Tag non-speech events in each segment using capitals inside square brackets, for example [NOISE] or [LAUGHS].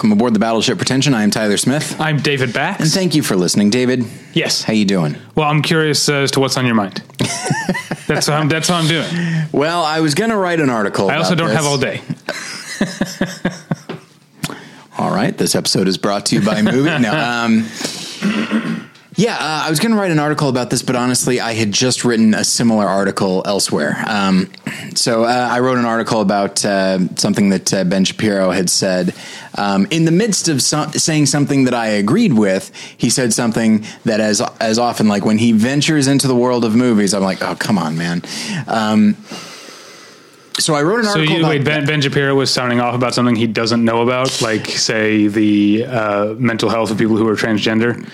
Welcome aboard the Battleship Pretension. I am Tyler Smith. I'm David Bax. And thank you for listening, David. Yes. How you doing? Well, I'm curious as to what's on your mind. [LAUGHS] that's what I'm, that's what I'm doing. Well, I was going to write an article. I also don't have all day. [LAUGHS] All right. This episode is brought to you by Mubi. no. Um, yeah, uh, I was going to write an article about this, but honestly, I had just written a similar article elsewhere. Um, so uh, I wrote an article about uh, something that uh, Ben Shapiro had said. Um, in the midst of so- saying something that I agreed with, he said something that, as as often, like when he ventures into the world of movies, I'm like, oh, come on, man. Um, so I wrote an article. So you about wait, ben, ben Shapiro was sounding off about something he doesn't know about, like say the uh, mental health of people who are transgender.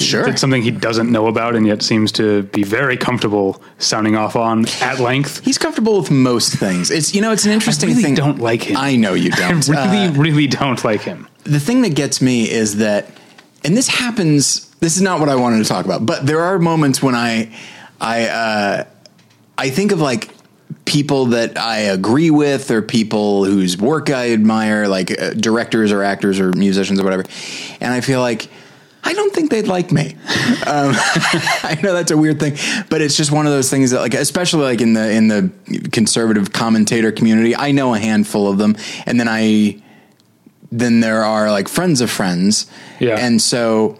Sure. It's something he doesn't know about, and yet seems to be very comfortable sounding off on at length. He's comfortable with most things. It's you know, it's an interesting I really thing. don't like him. I know you don't. [LAUGHS] really, Uh, really don't like him. the thing that gets me is that, and this happens. This is not what I wanted to talk about, but there are moments when I, I, uh, I think of like people that I agree with, or people whose work I admire, like uh, directors or actors or musicians or whatever, and I feel like. I don't think they'd like me. Um, [LAUGHS] I know that's a weird thing, but it's just one of those things that, like, especially like in the in the conservative commentator community, I know a handful of them, and then I then there are like friends of friends. Yeah. And so,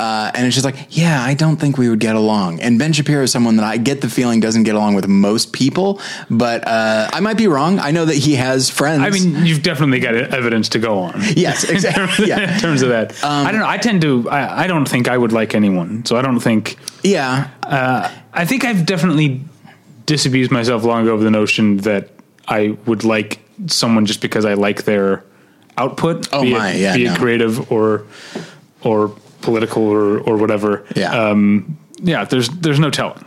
uh, and it's just like, yeah, I don't think we would get along. And Ben Shapiro is someone that I get the feeling doesn't get along with most people, but uh, I might be wrong. I know that he has friends. I mean, you've definitely got evidence to go on. yes, [LAUGHS] exactly. Yeah. in terms of that. I don't know. I tend to. I, I don't think I would like anyone. So I don't think. Yeah. Uh, I think I've definitely disabused myself long ago of the notion that I would like someone just because I like their output. Oh be my, it, yeah, be no. it creative or or political or or whatever. Yeah. Um, yeah. There's there's no telling.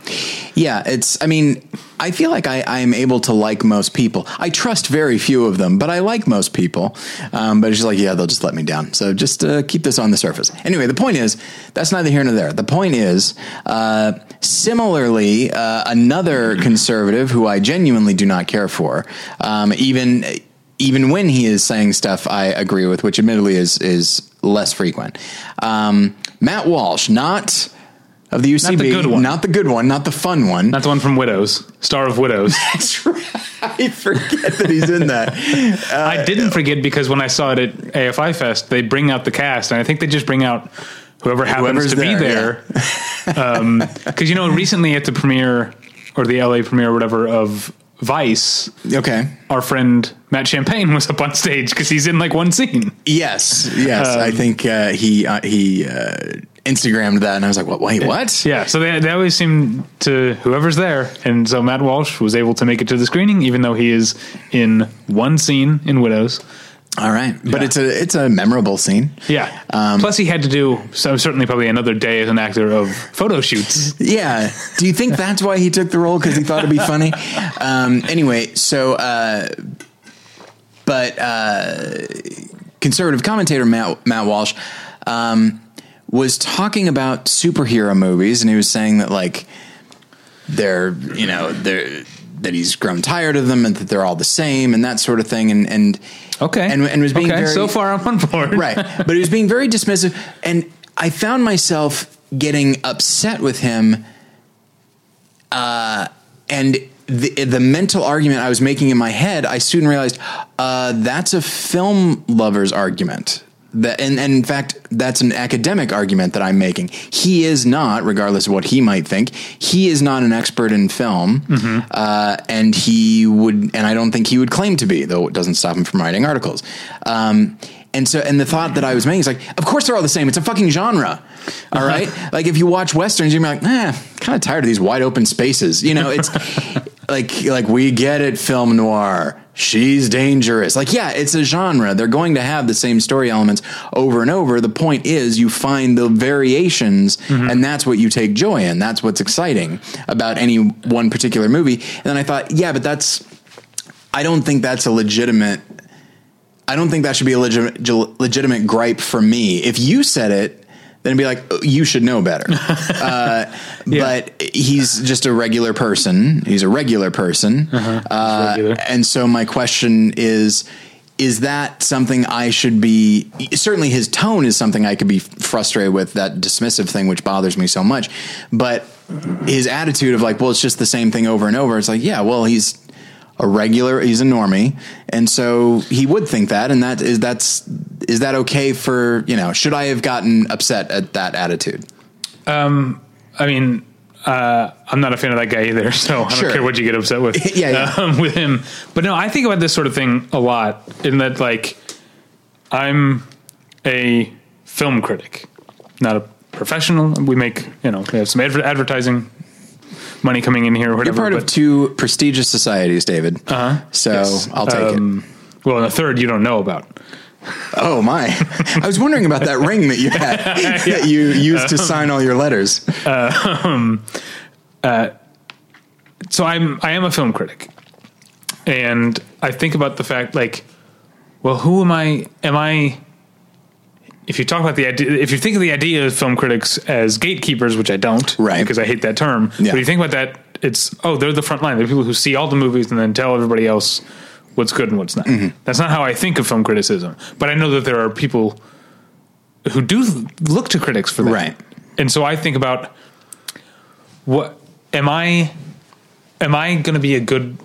Yeah, it's. I mean, I feel like I, I am able to like most people. I trust very few of them, but I like most people. Um, but it's just like, yeah, they'll just let me down. So just uh, keep this on the surface. Anyway, the point is that's neither here nor there. The point is, uh, similarly, uh, another conservative who I genuinely do not care for, um, even even when he is saying stuff I agree with, which admittedly is is less frequent. Um, Matt Walsh, not. Of the UCB, the good one. not the good one, not the fun one. Not the one from Widows, Star of Widows. [LAUGHS] That's right. I forget that he's in that. [LAUGHS] I didn't forget because when I saw it at AFI Fest, they bring out the cast, and I think they just bring out whoever happens Whoever's to be there, there. Because you know, recently at the premiere or the LA premiere or whatever of Vice, Okay. our friend Matt Champagne was up on stage because he's in like one scene. Yes. Yes. Um, I think uh, he uh, he uh, Instagrammed that, and I was like, "What? Wait, what?" Yeah, so they they always seem to whoever's there, and so Matt Walsh was able to make it to the screening, even though he is in one scene in Widows. All right, but Yeah. it's a it's a memorable scene. Yeah. Um, Plus, he had to do so certainly probably another day as an actor of photo shoots. Yeah. Do you think that's why he took the role because he thought it'd be funny? Um, anyway, so uh, but uh, conservative commentator Matt, Matt Walsh um, was talking about superhero movies, and he was saying that like they're you know they're that he's grown tired of them and that they're all the same and that sort of thing, and and Okay. and, and was being okay, very so far I'm on board. [LAUGHS] right. But he was being very dismissive, and I found myself getting upset with him. Uh, and the the mental argument I was making in my head, I soon realized uh, that's a film lover's argument. That, and, and in fact, that's an academic argument that I'm making. He is not, regardless of what he might think, he is not an expert in film, uh, and he would, and I don't think he would claim to be, though it doesn't stop him from writing articles. Um, and so, and the thought that I was making is like, of course they're all the same. It's a fucking genre. All right. like if you watch Westerns, you're like, eh, kind of tired of these wide open spaces. You know, it's [LAUGHS] like, like we get it, film noir. She's dangerous. Like, yeah, it's a genre. They're going to have the same story elements over and over. The point is you find the variations mm-hmm. and that's what you take joy in. That's what's exciting about any one particular movie. And then I thought, yeah, but that's, I don't think that's a legitimate I don't think that should be a legitimate, legitimate gripe for me. If you said it, then it'd be like, "Oh, you should know better. [LAUGHS] uh, But he's just a regular person. He's a regular person. uh regular. And so my question is, is that something I should be? Certainly, his tone is something I could be frustrated with. That dismissive thing, which bothers me so much, but his attitude of like, well, it's just the same thing over and over. It's like, yeah, well, he's a regular, he's a normie, and so he would think that, and that is that's is that okay for you know? Should I have gotten upset at that attitude? Um, I mean, uh, I'm not a fan of that guy either, [LAUGHS] so I don't Sure. care what you get upset with. [LAUGHS] Yeah, yeah. Um, with him. But no, I think about this sort of thing a lot. In that, like, I'm a film critic, not a professional. We make, you know, we have some adver- advertising money coming in here. Or whatever, You're part of two prestigious societies, David. Uh-huh. So Yes. I'll take it. Um, Well, and a third you don't know about. Oh my! I was wondering about that ring that you had [LAUGHS] that you used to sign all your letters. Uh, um, uh, so I'm I am a film critic, and I think about the fact like, well, who am I? Am I? If you talk about the idea, if you think of the idea of film critics as gatekeepers, which I don't, Right. Because I hate that term. Yeah. But you think about that, it's oh, they're the front line. They're people who see all the movies and then tell everybody else what's good and what's not. Mm-hmm. That's not how I think of film criticism. But I know that there are people who do look to critics for that, Right. And so I think about what am I am I going to be a good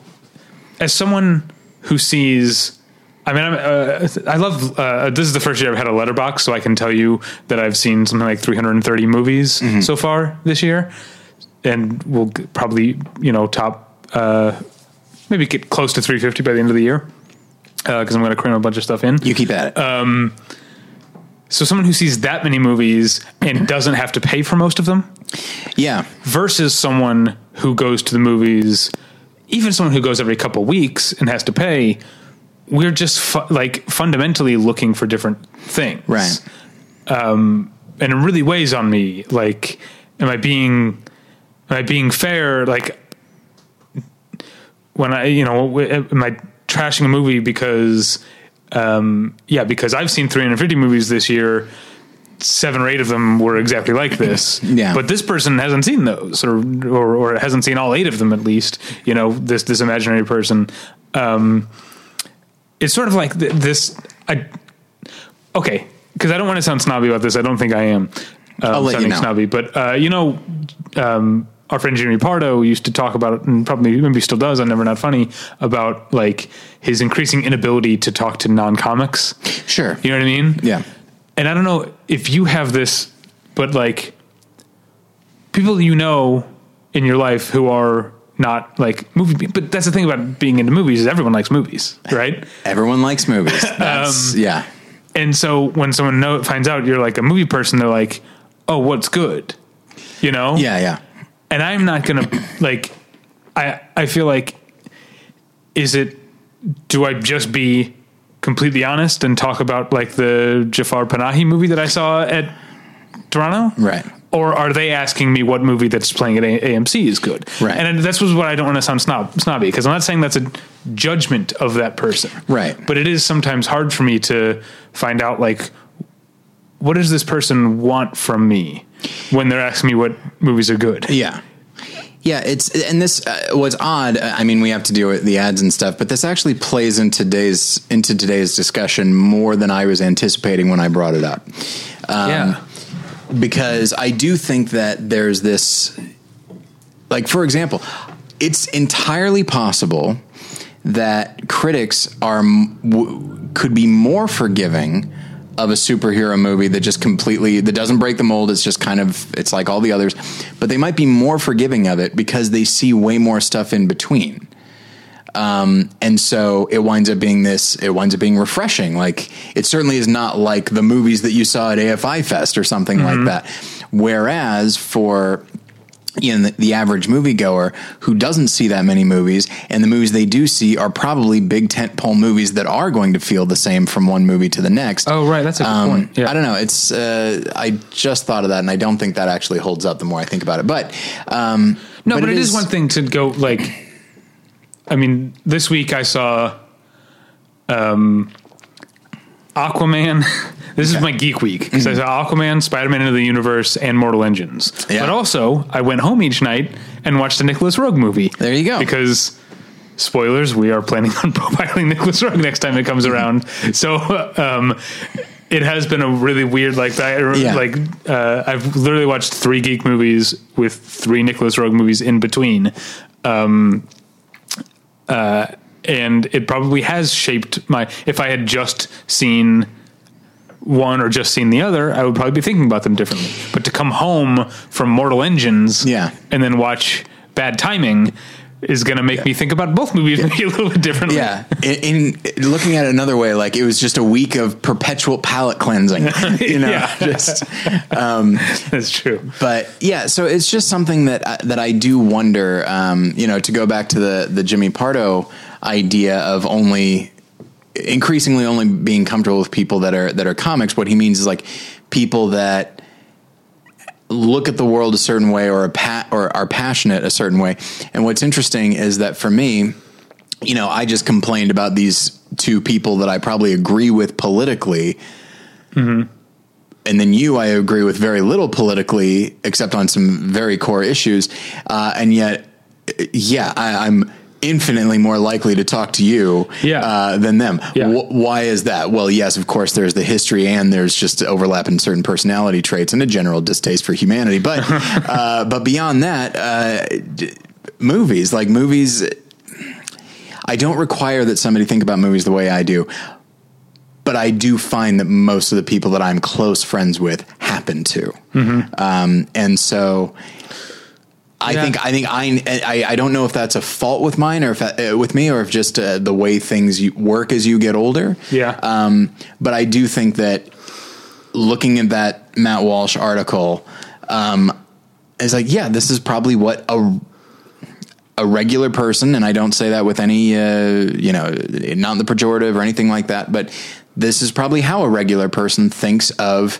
as someone who sees I mean, I'm, uh, I love. Uh, this is the first year I've had a Letterboxd, so I can tell you that I've seen something like 330 movies so far this year, and we'll g- probably, you know, top uh, maybe get close to 350 by the end of the year uh, because I'm going to cram a bunch of stuff in. You keep at it. Um, so, someone who sees that many movies and doesn't have to pay for most of them, yeah, versus someone who goes to the movies, even someone who goes every couple weeks and has to pay, we're just fu- like fundamentally looking for different things. right. Um, and it really weighs on me. Like, am I being, am I being fair? Like, when I, you know, am I trashing a movie because, um, yeah, because I've seen 350 movies this year. Seven or eight of them were exactly like this. [CLEARS THROAT] Yeah. But this person hasn't seen those, or, or or hasn't seen all eight of them at least. You know, this this imaginary person. Um, it's sort of like th- this. I, okay, because I don't want to sound snobby about this. I don't think I am. Um, let you sounding know. snobby, but uh, you know, um, our friend Jimmy Pardo used to talk about it, and probably maybe still does on Never Not Funny about like his increasing inability to talk to non comics. Sure. You know what I mean? Yeah. And I don't know if you have this, but like people you know in your life who are not like movie, but that's the thing about being into movies is everyone likes movies, right? [LAUGHS] Everyone likes movies. [LAUGHS] Um, that's yeah. and so when someone know, finds out you're like a movie person, they're like, "Oh, what's good?" You know? Yeah, yeah. And I'm not gonna like. I I feel like, is it? Do I just be completely honest and talk about like the Jafar Panahi movie that I saw at Toronto? Right. Or are they asking me what movie that's playing at AMC is good? Right. And that's was what I don't want to sound snob, snobby because I'm not saying that's a judgment of that person. Right. But it is sometimes hard for me to find out like what does this person want from me when they're asking me what movies are good. Yeah. Yeah, it's and this uh, was odd. I mean, we have to deal with the ads and stuff, but this actually plays in today's into today's discussion more than I was anticipating when I brought it up. Um, yeah. because I do think that there's this, like, for example, it's entirely possible that critics are m- w- could be more forgiving of a superhero movie that just completely that doesn't break the mold. It's just kind of it's like all the others, but they might be more forgiving of it because they see way more stuff in between. Um, and so it winds up being this, it winds up being refreshing. Like it certainly is not like the movies that you saw at AFI Fest or something like that. Whereas for, you know, the, the average moviegoer who doesn't see that many movies and the movies they do see are probably big tentpole movies that are going to feel the same from one movie to the next. Oh, right. That's a good Um, point. Yeah. I don't know. It's uh, I just thought of that, and I don't think that actually holds up. The more I think about it, but um, No, but, it is, one thing to go like. I mean, this week I saw, um, Aquaman. [LAUGHS] this is my geek week because I saw Aquaman, Spider Man into the Universe, and Mortal Engines. Mm-hmm. Yeah. But also, I went home each night and watched a Nicolas Roeg movie. There you go. Because spoilers, we are planning on [LAUGHS] profiling Nicolas Roeg next time it comes around. So, um, it has been a really weird, like, I, Yeah. like, uh, I've literally watched three geek movies with three Nicolas Roeg movies in between. Um, uh, and it probably has shaped my, if I had just seen one or just seen the other, I would probably be thinking about them differently. But to come home from Mortal Engines, Yeah. and then watch Bad Timing is going to make me think about both movies maybe [LAUGHS] a little bit differently. Yeah, in, in looking at it another way, like it was just a week of perpetual palate cleansing, [LAUGHS] [LAUGHS] you know. Yeah. Just, that's true. but yeah, so it's just something that I, that I do wonder. Um, you know, to go back to the the Jimmy Pardo idea of only increasingly only being comfortable with people that are that are comics. What he means is like people that look at the world a certain way or a pa- or are passionate a certain way. And what's interesting is that for me, you know, I just complained about these two people that I probably agree with politically. And then you, I agree with very little politically, except on some very core issues. Uh, and yet, yeah, I, I'm infinitely more likely to talk to you Yeah. uh, than them. Yeah. Wh- why is that? Well, yes, of course, there's the history and there's just overlap in certain personality traits and a general distaste for humanity. But [LAUGHS] uh, but beyond that, uh, d- movies like movies. I don't require that somebody think about movies the way I do, but I do find that most of the people that I'm close friends with happen to, um, and so. I Yeah. think I think I, I I don't know if that's a fault with mine or if uh, with me or if just uh, the way things work as you get older. Yeah. Um, but I do think that looking at that Matt Walsh article um, is like, yeah, this is probably what a a regular person, and I don't say that with any, uh, you know, not in the pejorative or anything like that, but this is probably how a regular person thinks of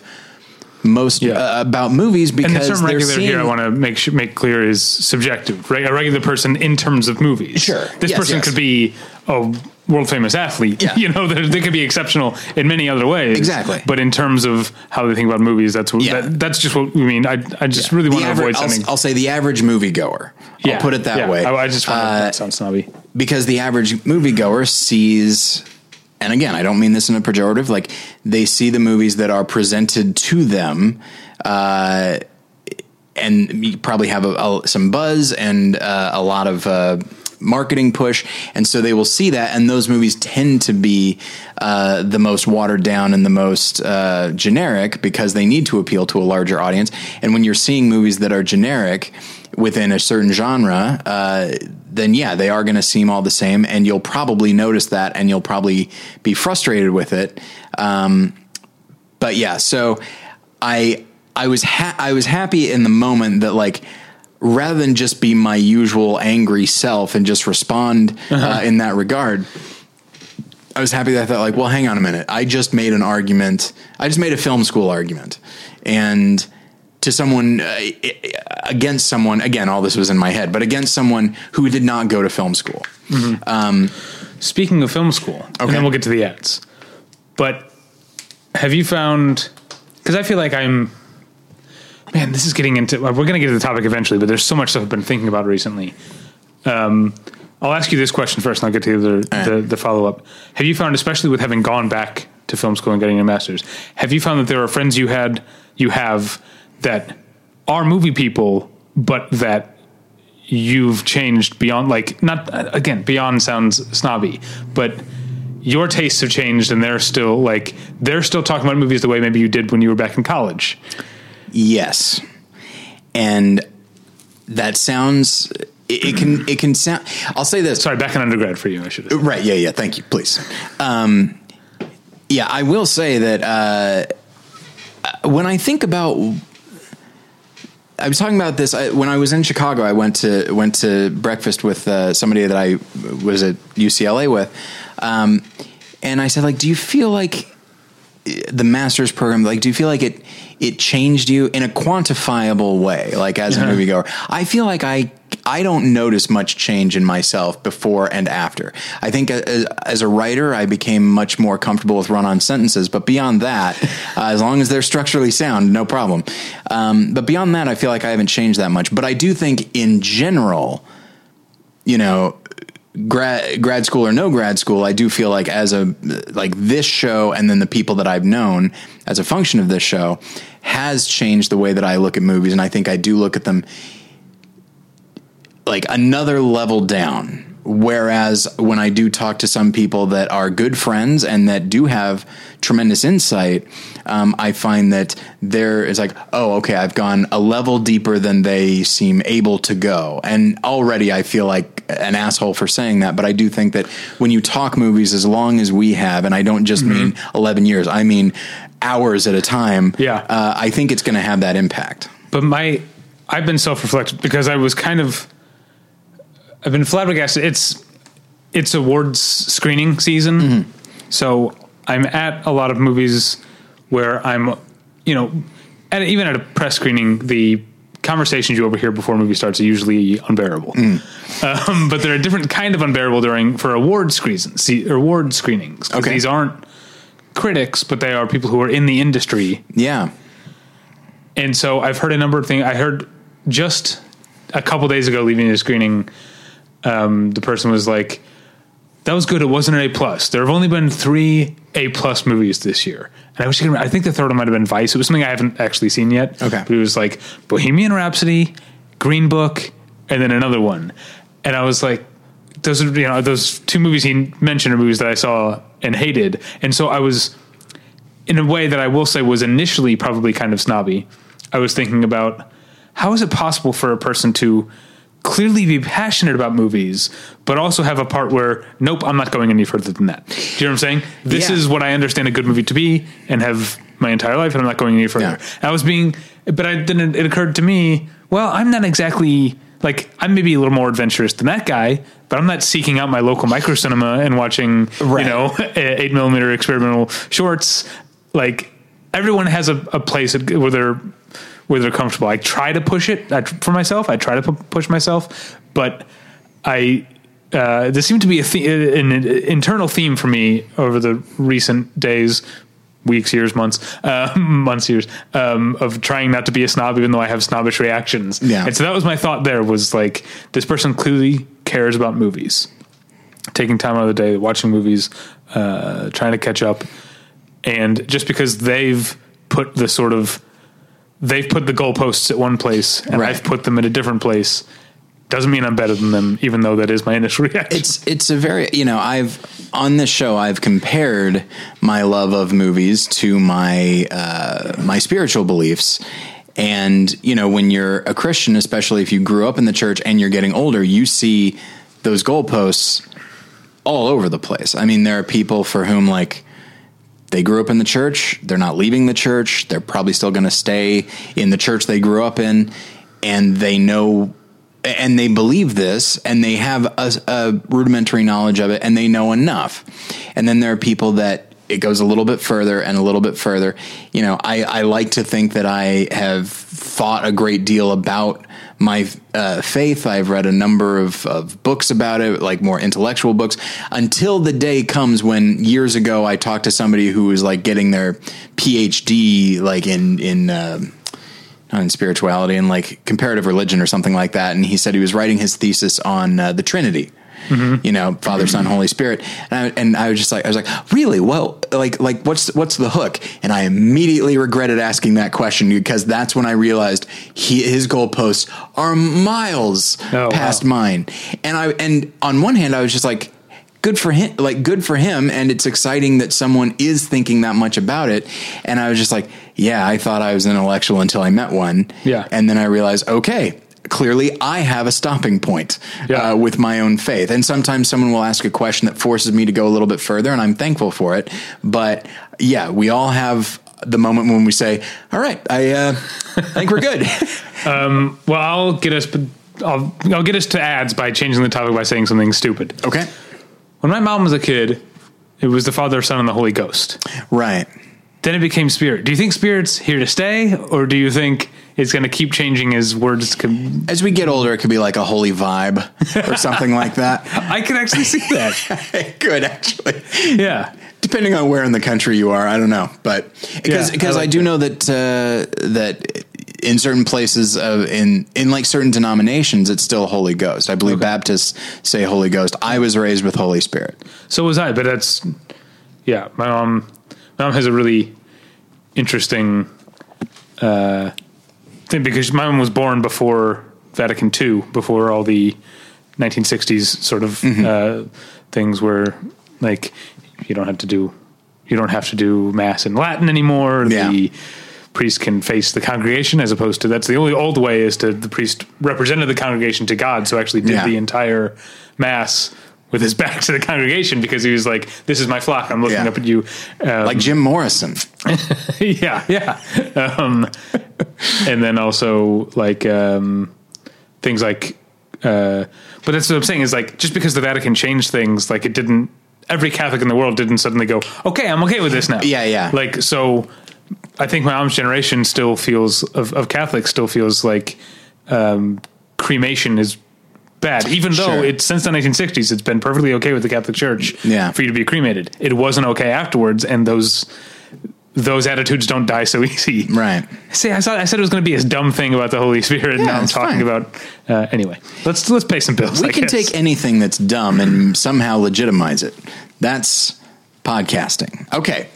most Yeah. uh, about movies because And the term regular seeing, here, I want to make sure, make clear, is subjective. Right, a regular person in terms of movies. Sure. this Yes, person yes. could be a world famous athlete. Yeah. [LAUGHS] You know, they, they could be exceptional in many other ways. Exactly. But in terms of how they think about movies, that's what, Yeah. that, that's just what we mean. I I just really want to avoid I'll, something. I'll say the average moviegoer. yeah, I'll put it that yeah. way. I, I just want to Uh, not sound snobby. because the average moviegoer sees and again i don't mean this in a pejorative like they see the movies that are presented to them uh, and probably have a, a, some buzz and uh, a lot of uh, marketing push and so they will see that and those movies tend to be uh, the most watered down and the most uh, generic because they need to appeal to a larger audience. And when you're seeing movies that are generic within a certain genre uh, then yeah they are going to seem all the same and you'll probably notice that and you'll probably be frustrated with it. Um, but yeah, so I I was ha- I was happy in the moment that like rather than just be my usual angry self and just respond uh, in that regard. I was happy that I thought like, well, hang on a minute. I just made an argument. I just made a film school argument, and to someone uh, against someone again. All this was in my head, but against someone who did not go to film school. Speaking of film school, and then we'll get to the ads. But have you found? Because I feel like I'm. Man, this is getting into. We're going to get to the topic eventually, but there's so much stuff I've been thinking about recently. Um, I'll ask you this question first, and I'll get to the right. the, the follow up. Have you found, especially with having gone back to film school and getting your master's, have you found that there are friends you had you have that are movie people, but that you've changed beyond like not again beyond sounds snobby but your tastes have changed and they're still like they're still talking about movies the way maybe you did when you were back in college Yes, and that sounds. It, it can. It can sound. I'll say this. sorry back in undergrad for you i should have Right. Yeah. Yeah. Thank you. Please. Um, yeah, I will say that uh, when I think about, I was talking about this I, when I was in Chicago. I went to went to breakfast with uh, somebody that I was at UCLA with, um, and I said, like, do you feel like the master's program like do you feel like it it changed you in a quantifiable way like as a Yeah. moviegoer? I feel like i i don't notice much change in myself before and after. I think as, as a writer i became much more comfortable with run-on sentences but beyond that uh, [LAUGHS] as long as they're structurally sound no problem. Um, but beyond that i feel like i haven't changed that much. But i do think in general you know grad grad school or no grad school, I do feel like as a like this show and then the people that I've known as a function of this show has changed the way that I look at movies, and I think I do look at them like another level down. Whereas when I do talk to some people that are good friends and that do have tremendous insight, um, I find that there is like, oh, okay, I've gone a level deeper than they seem able to go. And already I feel like an asshole for saying that, but I do think that when you talk movies, as long as we have, and I don't just mean 11 years, I mean hours at a time, Yeah. uh, I think it's going to have that impact. but my I've been self reflective because I was kind of I've been flabbergasted. It's it's awards screening season, so I'm at a lot of movies where I'm, you know, at, even at a press screening, the conversations you overhear before a movie starts are usually unbearable. Um, [LAUGHS] but they're a different kind of unbearable during for award screens, see, award screenings. Okay. these aren't critics, but they are people who are in the industry Yeah. and so I've heard a number of things. I heard just a couple days ago, leaving the screening, um, the person was like, "That was good. It wasn't an A plus. There have only been three A plus movies this year." And I was thinking, I think the third one might have been Vice. It was something I haven't actually seen yet. Okay. but it was like Bohemian Rhapsody, Green Book, and then another one. And I was like, those are you know those two movies he mentioned are movies that I saw and hated. And so I was in a way that I will say was initially probably kind of snobby. I was thinking about how is it possible for a person to clearly be passionate about movies, but also have a part where, nope, I'm not going any further than that. Do you know what I'm saying? This Yeah. is what I understand a good movie to be and have my entire life, and I'm not going any further. Yeah. I was being, but I, then it, it occurred to me, well, I'm not exactly like I'm maybe a little more adventurous than that guy, but I'm not seeking out my local micro cinema and watching, Right. you know, [LAUGHS] eight millimeter experimental shorts. Like everyone has a, a place where they're where they're comfortable. I try to push it I, for myself. I try to pu- push myself, but I uh, there seemed to be a the- an, an internal theme for me over the recent days, weeks, years, months, uh, [LAUGHS] months, years um, of trying not to be a snob, even though I have snobbish reactions. Yeah. and so that was my thought. There was like this person clearly cares about movies, taking time out of the day, watching movies, uh, trying to catch up, and just because they've put the sort of they've put the goalposts at one place and Right. I've put them at a different place doesn't mean I'm better than them, even though that is my [LAUGHS] initial reaction. It's it's a very you know I've on this show I've compared my love of movies to my uh, my spiritual beliefs. And you know when you're a Christian, especially if you grew up in the church and you're getting older, you see those goalposts all over the place. I mean, there are people for whom like they grew up in the church, they're not leaving the church, they're probably still going to stay in the church they grew up in, and they know and they believe this and they have a, a rudimentary knowledge of it and they know enough. And then there are people that it goes a little bit further and a little bit further. You know, I, I like to think that I have thought a great deal about my uh, faith. I've read a number of, of books about it, like more intellectual books, until the day comes when years ago I talked to somebody who was like getting their PhD, like in in uh, not in spirituality and like comparative religion or something like that. And he said he was writing his thesis on uh, the Trinity. Mm-hmm. You know, Father, Son, Holy Spirit, and I, and I was just like, I was like, really? Well, like, like, what's what's the hook? And I immediately regretted asking that question because that's when I realized he his goalposts are miles Oh, wow. past mine. And I and on one hand, I was just like, good for him, like good for him, and it's exciting that someone is thinking that much about it. And I was just like, yeah, I thought I was intellectual until I met one. Yeah. and then I realized, okay. Clearly, I have a stopping point Yeah. uh, with my own faith, and sometimes someone will ask a question that forces me to go a little bit further, and I'm thankful for it. But yeah, we all have the moment when we say, "All right, I uh, think we're good." [LAUGHS] well, I'll get us. I'll, I'll get us to ads by changing the topic by saying something stupid. okay, When my mom was a kid, it was the Father, Son, and the Holy Ghost. right. Then it became Spirit. Do you think Spirit's here to stay, or do you think it's going to keep changing as words? Com- As we get older, it could be like a holy vibe or something like that. [LAUGHS] I could actually see that. [LAUGHS] It could actually, Yeah. depending on where in the country you are. I don't know, but because because I I, like do know that uh, that in certain places of in in like certain denominations, it's still Holy Ghost. I believe Baptists say Holy Ghost. I was raised with Holy Spirit. So was I, but that's yeah. My mom, mom has a really interesting uh, thing because my mom was born before Vatican II, before all the 1960s sort of Mm-hmm. uh, things where like you don't have to do you don't have to do mass in Latin anymore. Yeah. The priest can face the congregation as opposed to that's the only old way is to the priest represented the congregation to God, so actually did Yeah. the entire mass with his [LAUGHS] back to the congregation because he was like, "This is my flock. I'm looking Yeah. up at you." Um, Like Jim Morrison. [LAUGHS] yeah, yeah. Um, and then also like um, things like, uh, but that's what I'm saying is like just because the Vatican changed things, like it didn't. Every Catholic in the world didn't suddenly go, okay, I'm okay with this now. Yeah, yeah. Like so, I think my mom's generation still feels of, of Catholics still feels like um, cremation is bad, even though Sure. it's since the 1960s, it's been perfectly okay with the Catholic Church Yeah. for you to be cremated. It wasn't okay afterwards, and those those attitudes don't die so [LAUGHS] easy. Right. See, I, thought, I said it was going to be this dumb thing about the Holy Spirit. and Yeah, now I'm talking fine. about uh, anyway. Let's let's pay some bills. We I can guess. take anything that's dumb and somehow legitimize it. That's podcasting. Okay.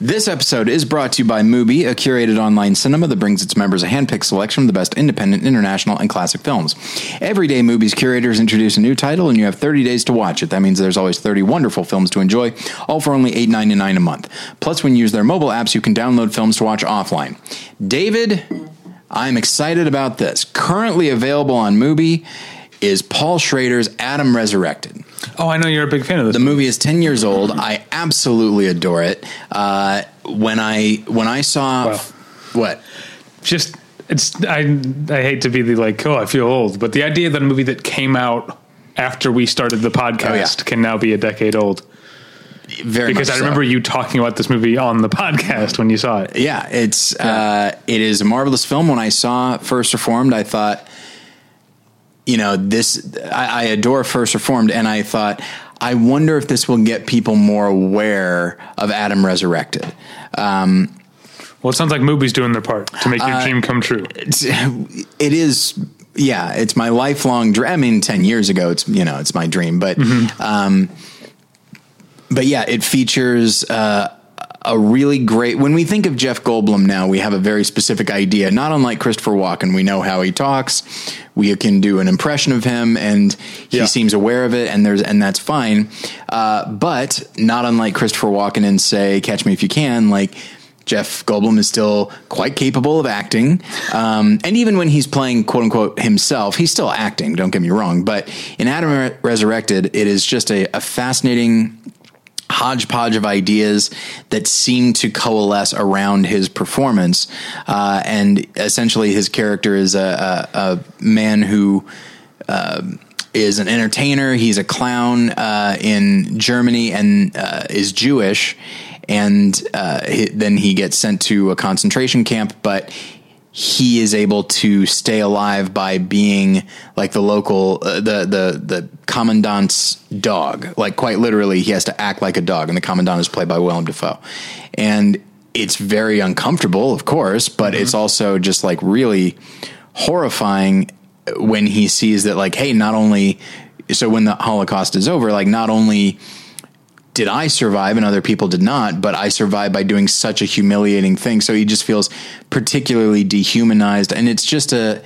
This episode is brought to you by Mubi, a curated online cinema that brings its members a handpicked selection of the best independent, international, and classic films. Every day, Mubi's curators introduce a new title, and you have 30 days to watch it. That means there's always 30 wonderful films to enjoy, all for only $8.99 a month. Plus, when you use their mobile apps, you can download films to watch offline. David, I'm excited about this. Currently available on Mubi is Paul Schrader's Adam Resurrected. Oh, I know you're a big fan of this. The movie is 10 years old. I absolutely adore it. Uh, when I when I saw Wow. what Just it's I I hate to be the like oh I feel old, but the idea that a movie that came out after we started the podcast Oh, yeah. can now be a decade old. very Because I so. remember you talking about this movie on the podcast when you saw it. Yeah, it's uh, it is a marvelous film. When I saw First Reformed, I thought, you know, this I, I adore First Reformed, and I thought, I wonder if this will get people more aware of Adam Resurrected. Um, Well, it sounds like movies doing their part to make Uh, your dream come true. it's, yeah it's my lifelong dream i mean 10 years ago it's you know it's my dream but um but yeah it features uh a really great when we think of Jeff Goldblum now we have a very specific idea not unlike Christopher Walken we know how he talks we can do an impression of him and he Yeah. seems aware of it and there's and that's fine uh, but not unlike Christopher Walken in say Catch Me If You Can like Jeff Goldblum is still quite capable of acting. Um, and even when he's playing quote unquote himself, he's still acting, don't get me wrong. But in Adam Resurrected, it is just a, a fascinating hodgepodge of ideas that seem to coalesce around his performance. Uh, and essentially, his character is a, a, a man who is an entertainer. He's a clown uh, in Germany and uh, is Jewish. And uh, he, then he gets sent to a concentration camp, but he is able to stay alive by being like the local, uh, the the the commandant's dog. Like quite literally, he has to act like a dog, and the commandant is played by Willem Dafoe. And it's very uncomfortable, of course, but it's also just like really horrifying when he sees that like hey not only so when the holocaust is over like not only did I survive and other people did not, but I survived by doing such a humiliating thing. So he just feels particularly dehumanized. And it's just a,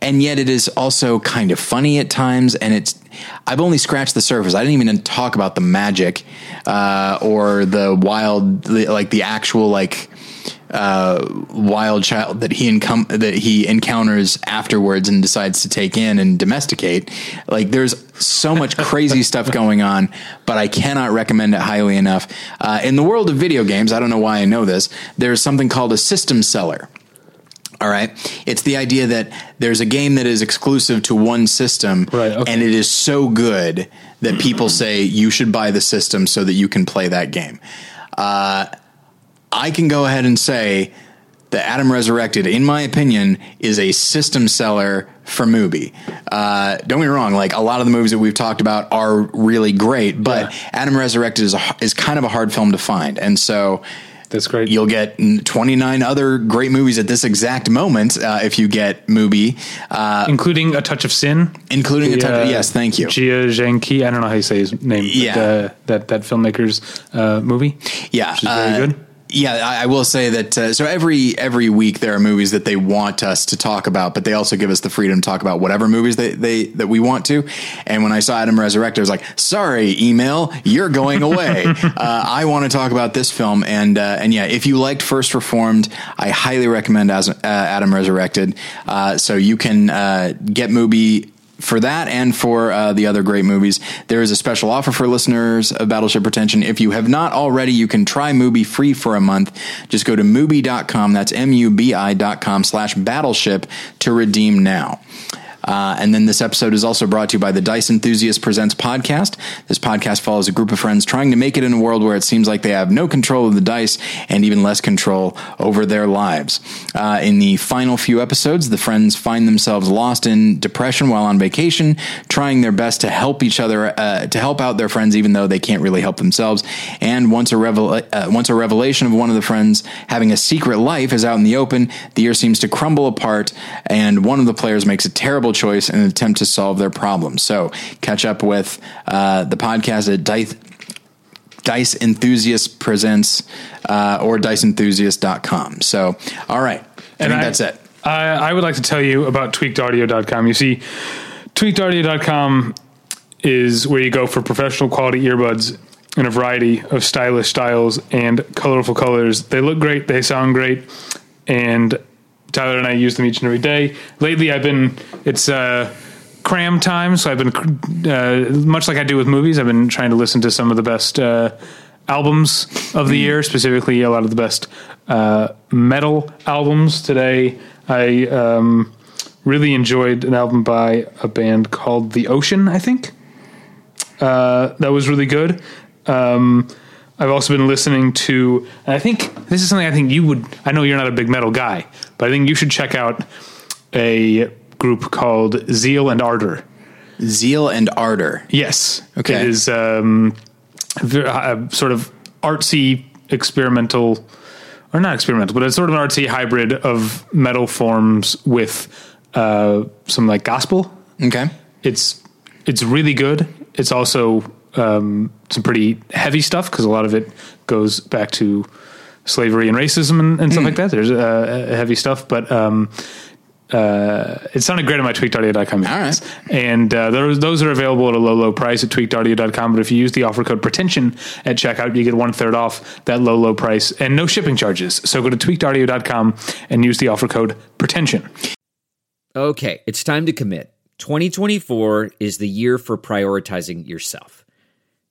and yet it is also kind of funny at times. And it's, I've only scratched the surface. I didn't even talk about the magic, uh, or the wild, like the actual, like, uh, wild child that he encom- that he encounters afterwards and decides to take in and domesticate. Like there's so much [LAUGHS] crazy stuff going on, but I cannot recommend it highly enough. Uh, in the world of video games, I don't know why I know this. There's something called a system seller. All right. It's the idea that there's a game that is exclusive to one system Right, okay. and it is so good that people say you should buy the system so that you can play that game. Uh, I can go ahead and say that Adam Resurrected, in my opinion, is a system seller for Mubi. Uh, don't get me wrong; like a lot of the movies that we've talked about are really great, but Yeah. Adam Resurrected is a, is kind of a hard film to find, and so That's great. You'll get 29 other great movies at this exact moment uh, if you get Mubi, uh, including a touch of sin, including a The, touch. uh, yes, thank you. Jia Zhangke. I don't know how you say his name. Yeah. uh, that that filmmaker's uh, movie. Yeah, which is very uh, good. Yeah, I, I will say that. Uh, so every every week there are movies that they want us to talk about, but they also give us the freedom to talk about whatever movies they, they that we want to. And when I saw Adam Resurrected, I was like, "Sorry, email, you're going away. [LAUGHS] uh, I want to talk about this film." And uh, and yeah, if you liked First Reformed, I highly recommend as, uh, Adam Resurrected. Uh, so you can uh, get Mubi for that and for uh, the other great movies, there is a special offer for listeners of Battleship Pretension. If you have not already, you can try Mubi free for a month. Just go to Mubi.com, that's M-U-B-I.com slash battleship to redeem now. Uh, and then this episode is also brought to you by the Dice Enthusiast Presents podcast. This podcast follows a group of friends trying to make it in a world where it seems like they have no control of the dice and even less control over their lives. Uh, in the final few episodes, the friends find themselves lost in depression while on vacation, trying their best to help each other, uh, to help out their friends, even though they can't really help themselves. And once a, uh, once a revelation of one of the friends having a secret life is out in the open, the year seems to crumble apart, and one of the players makes a terrible choice in an attempt to solve their problem. So catch up with uh, the podcast at Dice, Dice Enthusiast Presents uh, or diceenthusiast.com. So, all right. I think that's it. I, I would like to tell you about tweakedaudio.com. You see, tweakedaudio.com is where you go for professional quality earbuds in a variety of stylish styles and colorful colors. They look great, they sound great, and Tyler and I use them each and every day. Lately, I've been, it's, uh, cram time so i've been uh, much like i do with movies i've been trying to listen to some of the best uh, albums of the year specifically a lot of the best uh, metal albums. Today i um, really enjoyed an album by a band called the ocean i think. Uh, that was really good. Um, i've also been listening to and i think this is something i think you would i know you're not a big metal guy but i think you should check out a group called zeal and ardor Zeal and Ardor. Yes. Okay. It is um, uh, sort of artsy, experimental, or not experimental, but it's sort of an artsy hybrid of metal forms with uh, some like gospel. Okay. It's it's really good. It's also um, some pretty heavy stuff because a lot of it goes back to slavery and racism and, and stuff like that. There's uh, heavy stuff, but um, uh, it sounded great on my tweakedaudio.com. All right. And uh, those, those are available at a low, low price at tweakedaudio.com. But if you use the offer code pretension at checkout, you get one third off that low, low price and no shipping charges. So go to tweakedaudio.com and use the offer code pretension. Okay, it's time to commit. 2024 is the year for prioritizing yourself.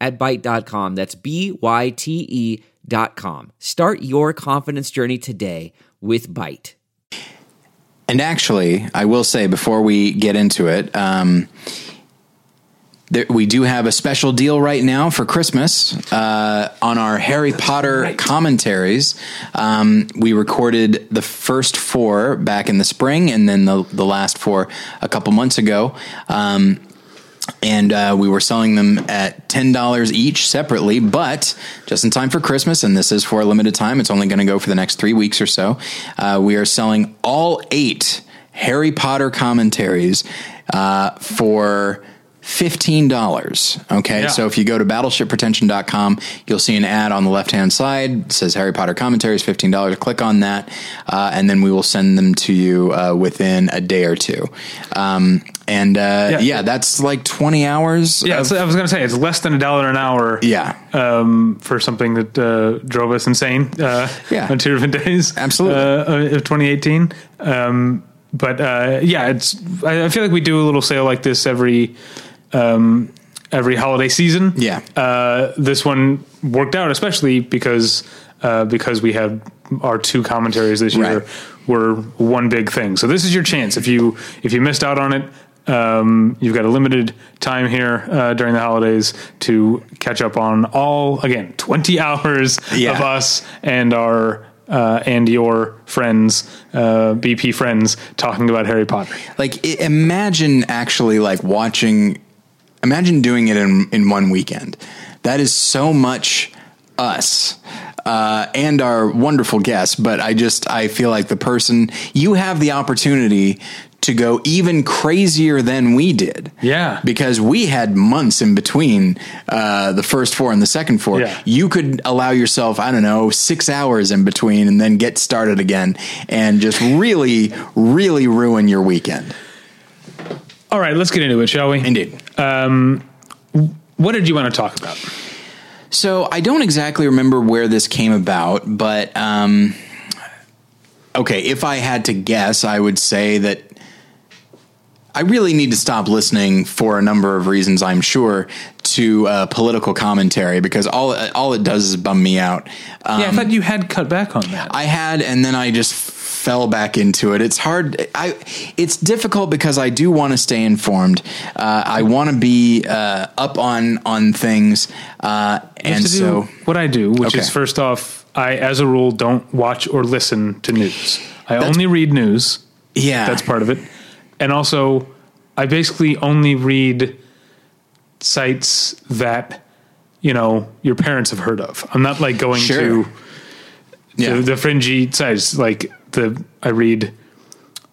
at Byte.com. That's B-Y-T-E dot com. Start your confidence journey today with Byte. And actually, I will say before we get into it, um, there, we do have a special deal right now for Christmas uh, on our Harry Potter commentaries. Um, we recorded the first four back in the spring, and then the the last four a couple months ago. Um, and uh, we were selling them at ten dollars each separately, but just in time for Christmas, and this is for a limited time. It's only going to go for the next three weeks or so. Uh, we are selling all eight Harry Potter commentaries uh, for. $15. Okay. Yeah. So if you go to battleshippretension.com, you'll see an ad on the left hand side. It says Harry Potter commentaries, $15. Click on that. Uh, and then we will send them to you uh, within a day or two. Um, and uh, yeah. Yeah. that's like 20 hours. Yeah, of- I was going to say it's less than a dollar an hour. yeah. um, for something that uh, drove us insane. Uh, Yeah. on two different days. Absolutely. uh, of 2018. Um, but uh, yeah, it's. I, I feel like we do a little sale like this every um, every holiday season. Yeah. Uh, this one worked out especially because uh, because we had our two commentaries this year Right. were one big thing. So this is your chance. If you if you missed out on it, um, you've got a limited time here uh, during the holidays to catch up on all again twenty [LAUGHS] hours Yeah. of us and our. Uh, and your friends, uh, BP friends, talking about Harry Potter. Like imagine actually like watching imagine doing it in in one weekend. That is so much us. Uh, and our wonderful guests, but I just I feel like the person you have the opportunity to go even crazier than we did. Yeah. because we had months in between uh, the first four and the second four. Yeah. You could allow yourself, I don't know, six hours in between, and then get started again, and just really, really ruin your weekend. All right, let's get into it, shall we? Indeed. What did you want to talk about? So I don't exactly remember where this came about, but um, okay, if I had to guess, I would say that I really need to stop listening for a number of reasons. I'm sure to uh, political commentary because all all it does is bum me out. Um, yeah, I thought you had cut back on that. I had, and then I just fell back into it. It's hard. I it's difficult because I do want to stay informed. Uh, I want to be uh, up on on things, uh, and so what I do, which Okay. is first off, I, as a rule, don't watch or listen to news. I That's- only read news. yeah, That's part of it. And also, I basically only read sites that you know your parents have heard of. I'm not like going Sure. to yeah. the, the fringy sites like the I read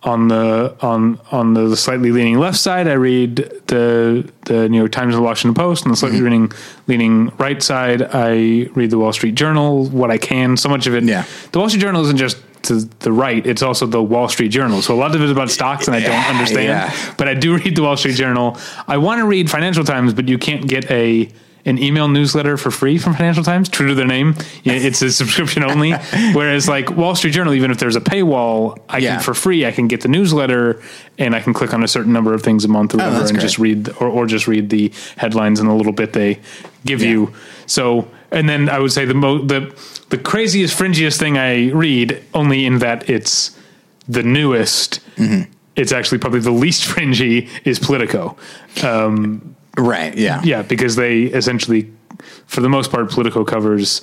on the on on the slightly leaning left side. I read the the New York Times and the Washington Post. On the Mm-hmm. slightly leaning leaning right side, I read the Wall Street Journal. What I can, so much of it. Yeah. the Wall Street Journal isn't just to the right; it's also the Wall Street Journal. So a lot of it is about stocks, and I don't understand. yeah. But I do [LAUGHS] read the Wall Street Journal. I want to read Financial Times, but you can't get a an email newsletter for free from Financial Times. True to their name, it's a subscription [LAUGHS] only. Whereas like Wall Street Journal, even if there's a paywall, I Yeah. can for free. I can get the newsletter, and I can click on a certain number of things a month or whatever, Oh, and great. just read or, or just read the headlines and a little bit they give Yeah. you. So, and then I would say the mo the the craziest, fringiest thing I read, only in that it's the newest. Mm-hmm. It's actually probably the least [LAUGHS] fringy is Politico. Right. Yeah, Yeah, because they essentially, for the most part, Politico covers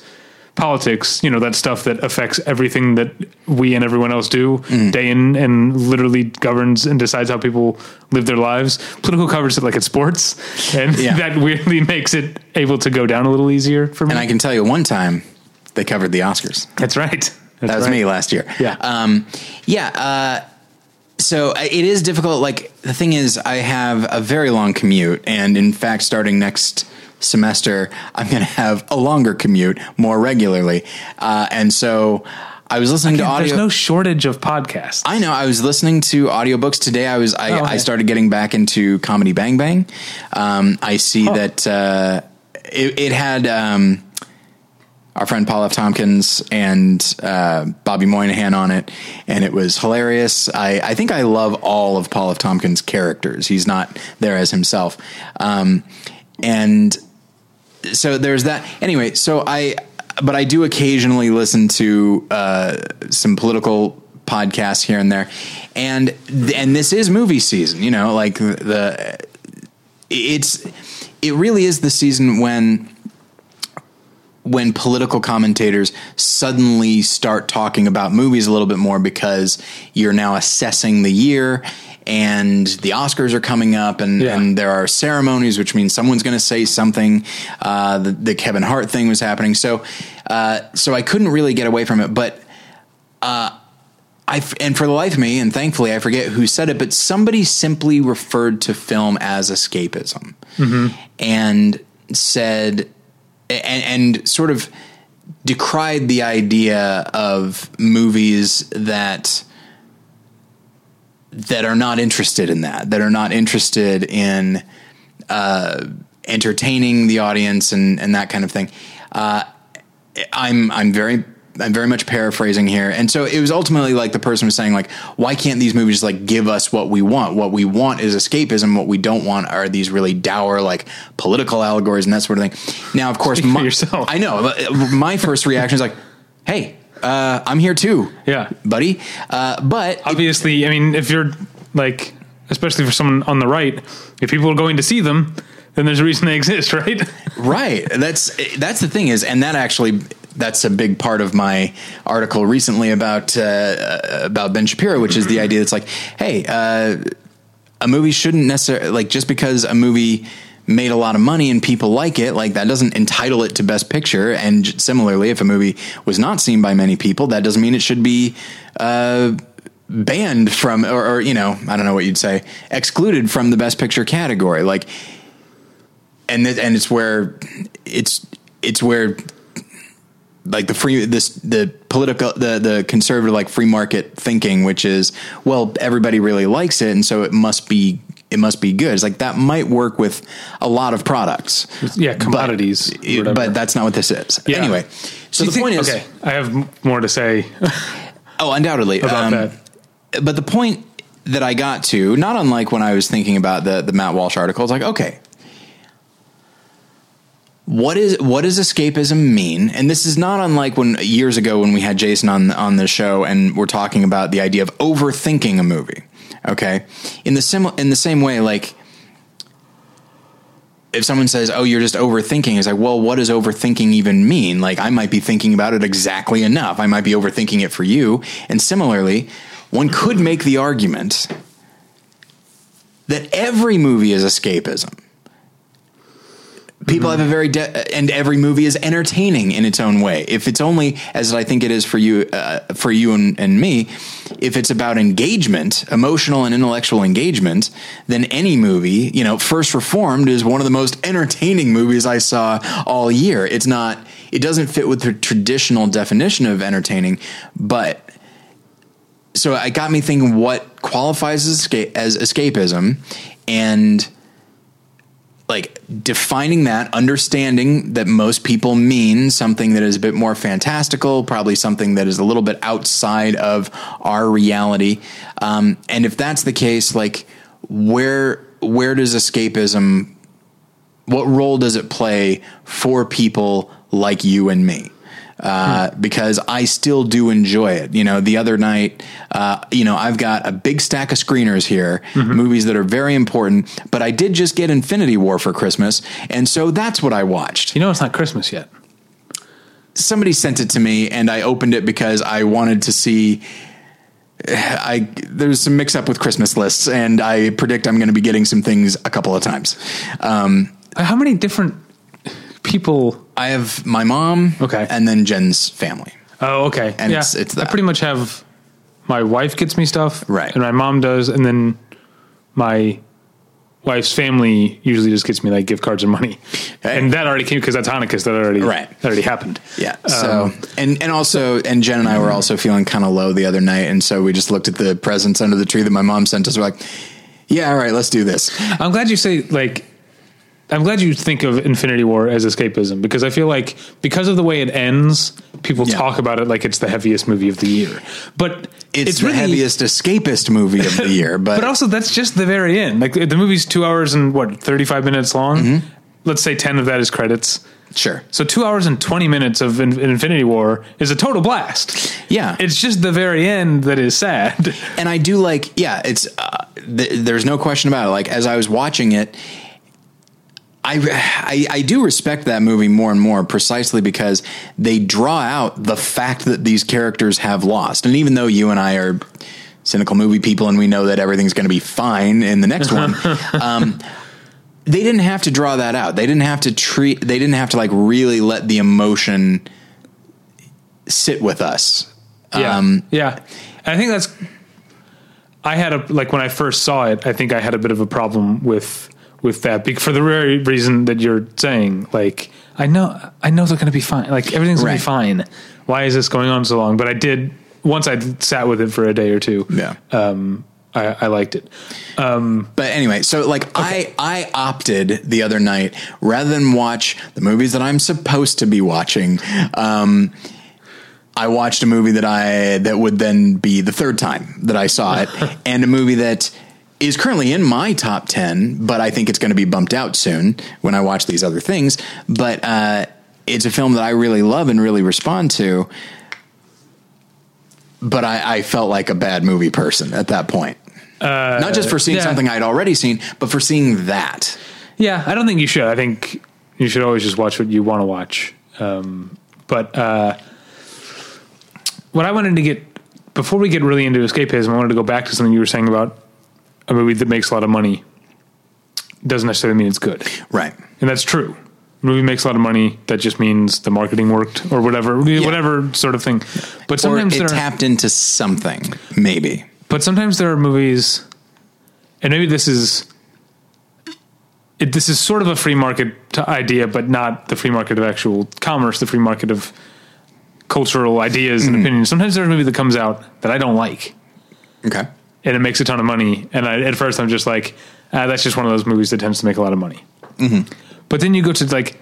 politics. You know that stuff that affects everything that we and everyone else do Mm. day in, and literally governs and decides how people live their lives. Politico covers it like it's sports, [LAUGHS] and Yeah. that weirdly makes it able to go down a little easier for me. And I can tell you, one time they covered the Oscars. That's right. That's That was right. me last year. Yeah. Um, yeah. Uh, so it is difficult. Like the thing is, I have a very long commute, and in fact, starting next semester, I'm going to have a longer commute more regularly. Uh, and so I was listening to audio. There's no shortage of podcasts. I know. I was listening to audiobooks today. I was I, Oh, okay. I started getting back into comedy Bang Bang. Um, I see that uh, it, it had um, our friend Paul F. Tompkins and uh, Bobby Moynihan on it, and it was hilarious. I, I think I love all of Paul F. Tompkins' characters. He's not there as himself, um, and so there's that. Anyway, so I, but I do occasionally listen to uh, some political podcasts here and there, and and this is movie season. You know, like the it's it really is the season when when political commentators suddenly start talking about movies a little bit more because you're now assessing the year and the Oscars are coming up and, Yeah. and there are ceremonies, which means someone's going to say something. Uh, the, the Kevin Hart thing was happening. So, uh, so I couldn't really get away from it, but, uh, I, and for the life of me, and thankfully I forget who said it, but somebody simply referred to film as escapism and said, and, and sort of decried the idea of movies that that are not interested in that, that are not interested in uh, entertaining the audience and, and that kind of thing. Uh, I'm I'm very I'm very much paraphrasing here, and so it was ultimately like the person was saying like, why can't these movies like give us what we want? What we want is escapism. What we don't want are these really dour like political allegories and that sort of thing. Now, of course, my, yourself. I know uh, my first reaction is like, hey. Uh, I'm here too. Yeah. buddy. Uh, but Obviously, I mean, if you're like, especially for someone on the right, if people are going to see them, then there's a reason they [LAUGHS] exist, right? right that's that's the thing is and that actually that's a big part of my article recently about uh, about ben shapiro which is the idea that's like hey uh, a movie shouldn't necessarily like just because a movie made a lot of money and people like it like that doesn't entitle it to best picture. And similarly if a movie was not seen by many people that doesn't mean it should be uh, banned from or, or you know i don't know what you'd say excluded from the best picture category. Like and th- and it's where it's it's where like the free this the political the the conservative like free market thinking which is well everybody really likes it and so it must be it must be good it's like that might work with a lot of products. Yeah, commodities, but, but that's not what this is Yeah. anyway so Do the you point is okay, I have more to say. [LAUGHS] Oh, undoubtedly. About um, that. But the point that I got to, not unlike when I was thinking about the the Matt Walsh article, it's like, okay, what is what does escapism mean? And this is not unlike when years ago when we had Jason on on the show and we're talking about the idea of overthinking a movie. Okay, in the sim in the same way, like if someone says, "Oh, you're just overthinking," it's like, well, what does overthinking even mean? Like, I might be thinking about it exactly enough. I might be overthinking it for you. And similarly, one could make the argument that every movie is escapism. People have a very de- and every movie is entertaining in its own way. If it's only as I think it is for you, uh, for you and, and me, if it's about engagement, emotional and intellectual engagement, then any movie, you know, First Reformed is one of the most entertaining movies I saw all year. It's not, it doesn't fit with the traditional definition of entertaining, but so it got me thinking what qualifies as, escapism and like defining that, understanding that most people mean something that is a bit more fantastical, probably something that is a little bit outside of our reality. Um, and if that's the case, like where where does escapism what role does it play for people like you and me? Uh, because I still do enjoy it. You know, the other night, uh, you know, I've got a big stack of screeners here, movies that are very important, but I did just get Infinity War for Christmas. And so that's what I watched. you know, it's not Christmas yet. Somebody sent it to me and I opened it because I wanted to see. I there's some mix up with Christmas lists, and I predict I'm going to be getting some things a couple of times. Um, How many different people? I have my mom, Okay. and then Jen's family. Oh, okay. And yeah, it's- it's I that. pretty much have. My wife gets me stuff, Right. and my mom does, and then my wife's family usually just gets me like gift cards and money, Okay. and that already came because that's Hanukkah. So that already Right. that already happened. Yeah. Um, so and and also and Jen and I were also feeling kind of low the other night, and so we just looked at the presents under the tree that my mom sent us. We're like, yeah, all right, let's do this. I'm glad you say like. I'm glad you think of Infinity War as escapism because I feel like because of the way it ends, people Yeah. talk about it like it's the heaviest movie of the year. But It's, it's, the really heaviest escapist movie of the [LAUGHS] year, but, But also, that's just the very end. Like the movie's two hours and what, 35 minutes long? Mm-hmm. Let's say 10 of that is credits. sure. So two hours and 20 minutes of In- Infinity War is a total blast. Yeah. It's just the very end that is sad. and I do like, yeah, it's uh, th- there's no question about it. Like as I was watching it, I, I I do respect that movie more and more precisely because they draw out the fact that these characters have lost, and even though you and I are cynical movie people and we know that everything's going to be fine in the next one. [LAUGHS] Um, they didn't have to draw that out. They didn't have to treat. They didn't have to like really let the emotion sit with us. Yeah. Um, yeah. I think that's, I had a, like when I first saw it, I think I had a bit of a problem with, with that for the very reason that you're saying. Like, I know, I know they're going to be fine. Like everything's going Right. to be fine. Why is this going on so long? But I did, once I sat with it for a day or two. Yeah. Um, I, I liked it. Um, But anyway, so like I I opted the other night rather than watch the movies that I'm supposed to be watching. Um, I watched a movie that I that would then be the third time that I saw it, [LAUGHS] and a movie that is currently in my top ten, but I think it's going to be bumped out soon when I watch these other things. But uh, it's a film that I really love and really respond to. but I, I felt like a bad movie person at that point. Not just for seeing yeah. something I'd already seen, but for seeing that. Yeah, I don't think you should. I think you should always just watch what you want to watch. Um, but uh, what I wanted to get before we get really into escapism, I wanted to go back to something you were saying about a movie that makes a lot of money. Doesn't necessarily mean it's good, Right. and that's true. A movie makes a lot of money. That just means the marketing worked, or whatever, whatever sort of thing. But Or sometimes it there are, tapped into something, maybe. but sometimes there are movies, and maybe this is it, this is sort of a free market idea, but not the free market of actual commerce, the free market of cultural ideas and mm. opinions. Sometimes there's a movie that comes out that I don't like, Okay. And it makes a ton of money, and I, at first I'm just like, ah, that's just one of those movies that tends to make a lot of money. But then you go to like,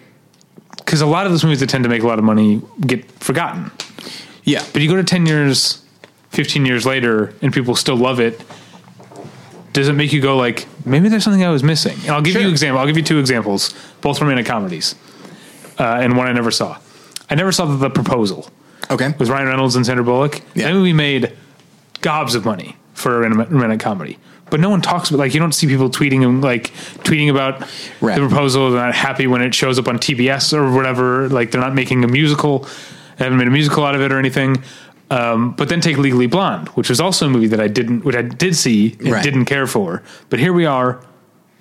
because a lot of those movies that tend to make a lot of money get forgotten. Yeah. But you go to 10 years, 15 years later, and people still love it. Does it make you go like, maybe there's something I was missing? And I'll give you Sure. example. I'll give you two examples, both romantic comedies, uh, and one I never saw. I never saw the proposal Okay. with Ryan Reynolds and Sandra Bullock. Yeah. That movie made gobs of money for a romantic comedy. But no one talks about like you don't see people tweeting and like tweeting about Right. the proposal. They're not happy when it shows up on TBS or whatever. Like they're not making a musical. They haven't made a musical out of it or anything. Um, but then take Legally Blonde, which was also a movie that I didn't, which I did see and Right. didn't care for. But here we are,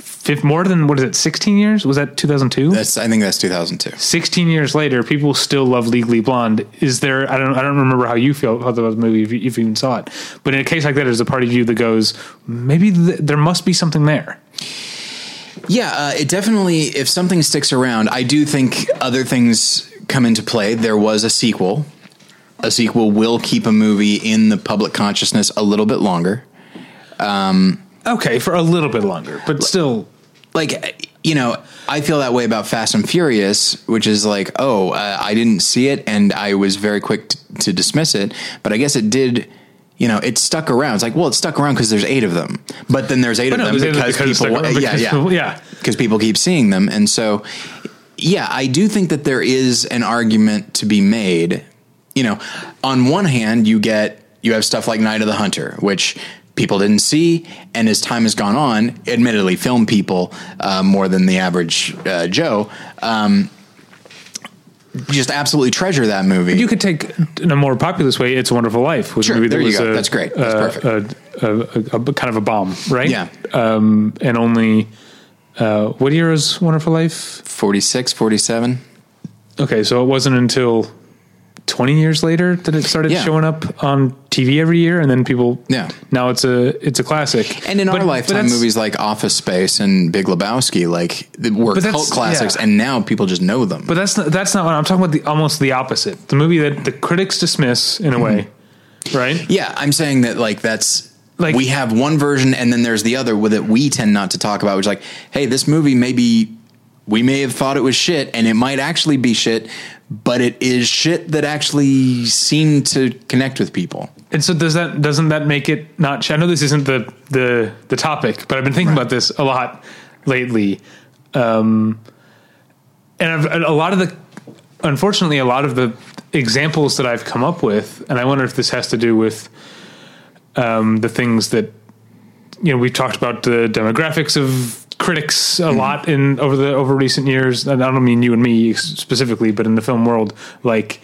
fifth, more than what is it, sixteen years? Was that two thousand two? That's I think that's 2002. 16 years later, people still love Legally Blonde. Is there? I don't. I don't remember how you feel about the movie if you, if you even saw it. But in a case like that, there's a part of you that goes, maybe th- there must be something there. Yeah, uh, it definitely. If something sticks around, I do think other things come into play. There was a sequel. A sequel will keep a movie in the public consciousness a little bit longer. Okay, for a little bit longer, but still, Like you know, I feel that way about Fast and Furious, which is like, oh, uh, I didn't see it, and I was very quick t- to dismiss it. But I guess it did. You know, it stuck around. It's like, well, it stuck around because there's eight of them, but then there's eight of no, them it was eight because, because people, around yeah, yeah, yeah. because people keep seeing them, and so, yeah, I do think that there is an argument to be made. You know, on one hand, you get you have stuff like Night of the Hunter, which people didn't see, and as time has gone on, admittedly, film people uh, more than the average uh, Joe. Um, just absolutely treasure that movie. you could take in a more populous way. It's a Wonderful Life. Was a Sure, movie there that you was go. a- That's great. That's perfect. A, a, a, a kind of a bomb, right? Yeah. Um, and only uh, what year is Wonderful Life? 46, 47. Okay, so it wasn't until 20 years later that it started Yeah. showing up on TV every year, and then people. Yeah. Now it's a it's a classic. And in But- our lifetime, movies like Office Space and Big Lebowski, like were cult classics, yeah. and now people just know them. But that's not, that's not what I'm talking about. The almost the opposite. The movie that the critics dismiss in a mm-hmm. way, right? Yeah, I'm saying that like that's Like- like we have one version and then there's the other that we tend not to talk about which like hey this movie maybe we may have thought it was shit and it might actually be shit but it is shit that actually seemed to connect with people. And so does that doesn't that make it not? sh- I know this isn't the the the topic, but I've been thinking Right. about this a lot lately. Um, and I've, a lot of the, unfortunately, a lot of the examples that I've come up with, and I wonder if this has to do with um, the things that you know we've talked about the demographics of critics a lot in over the over recent years. And I don't mean you and me specifically, but in the film world, like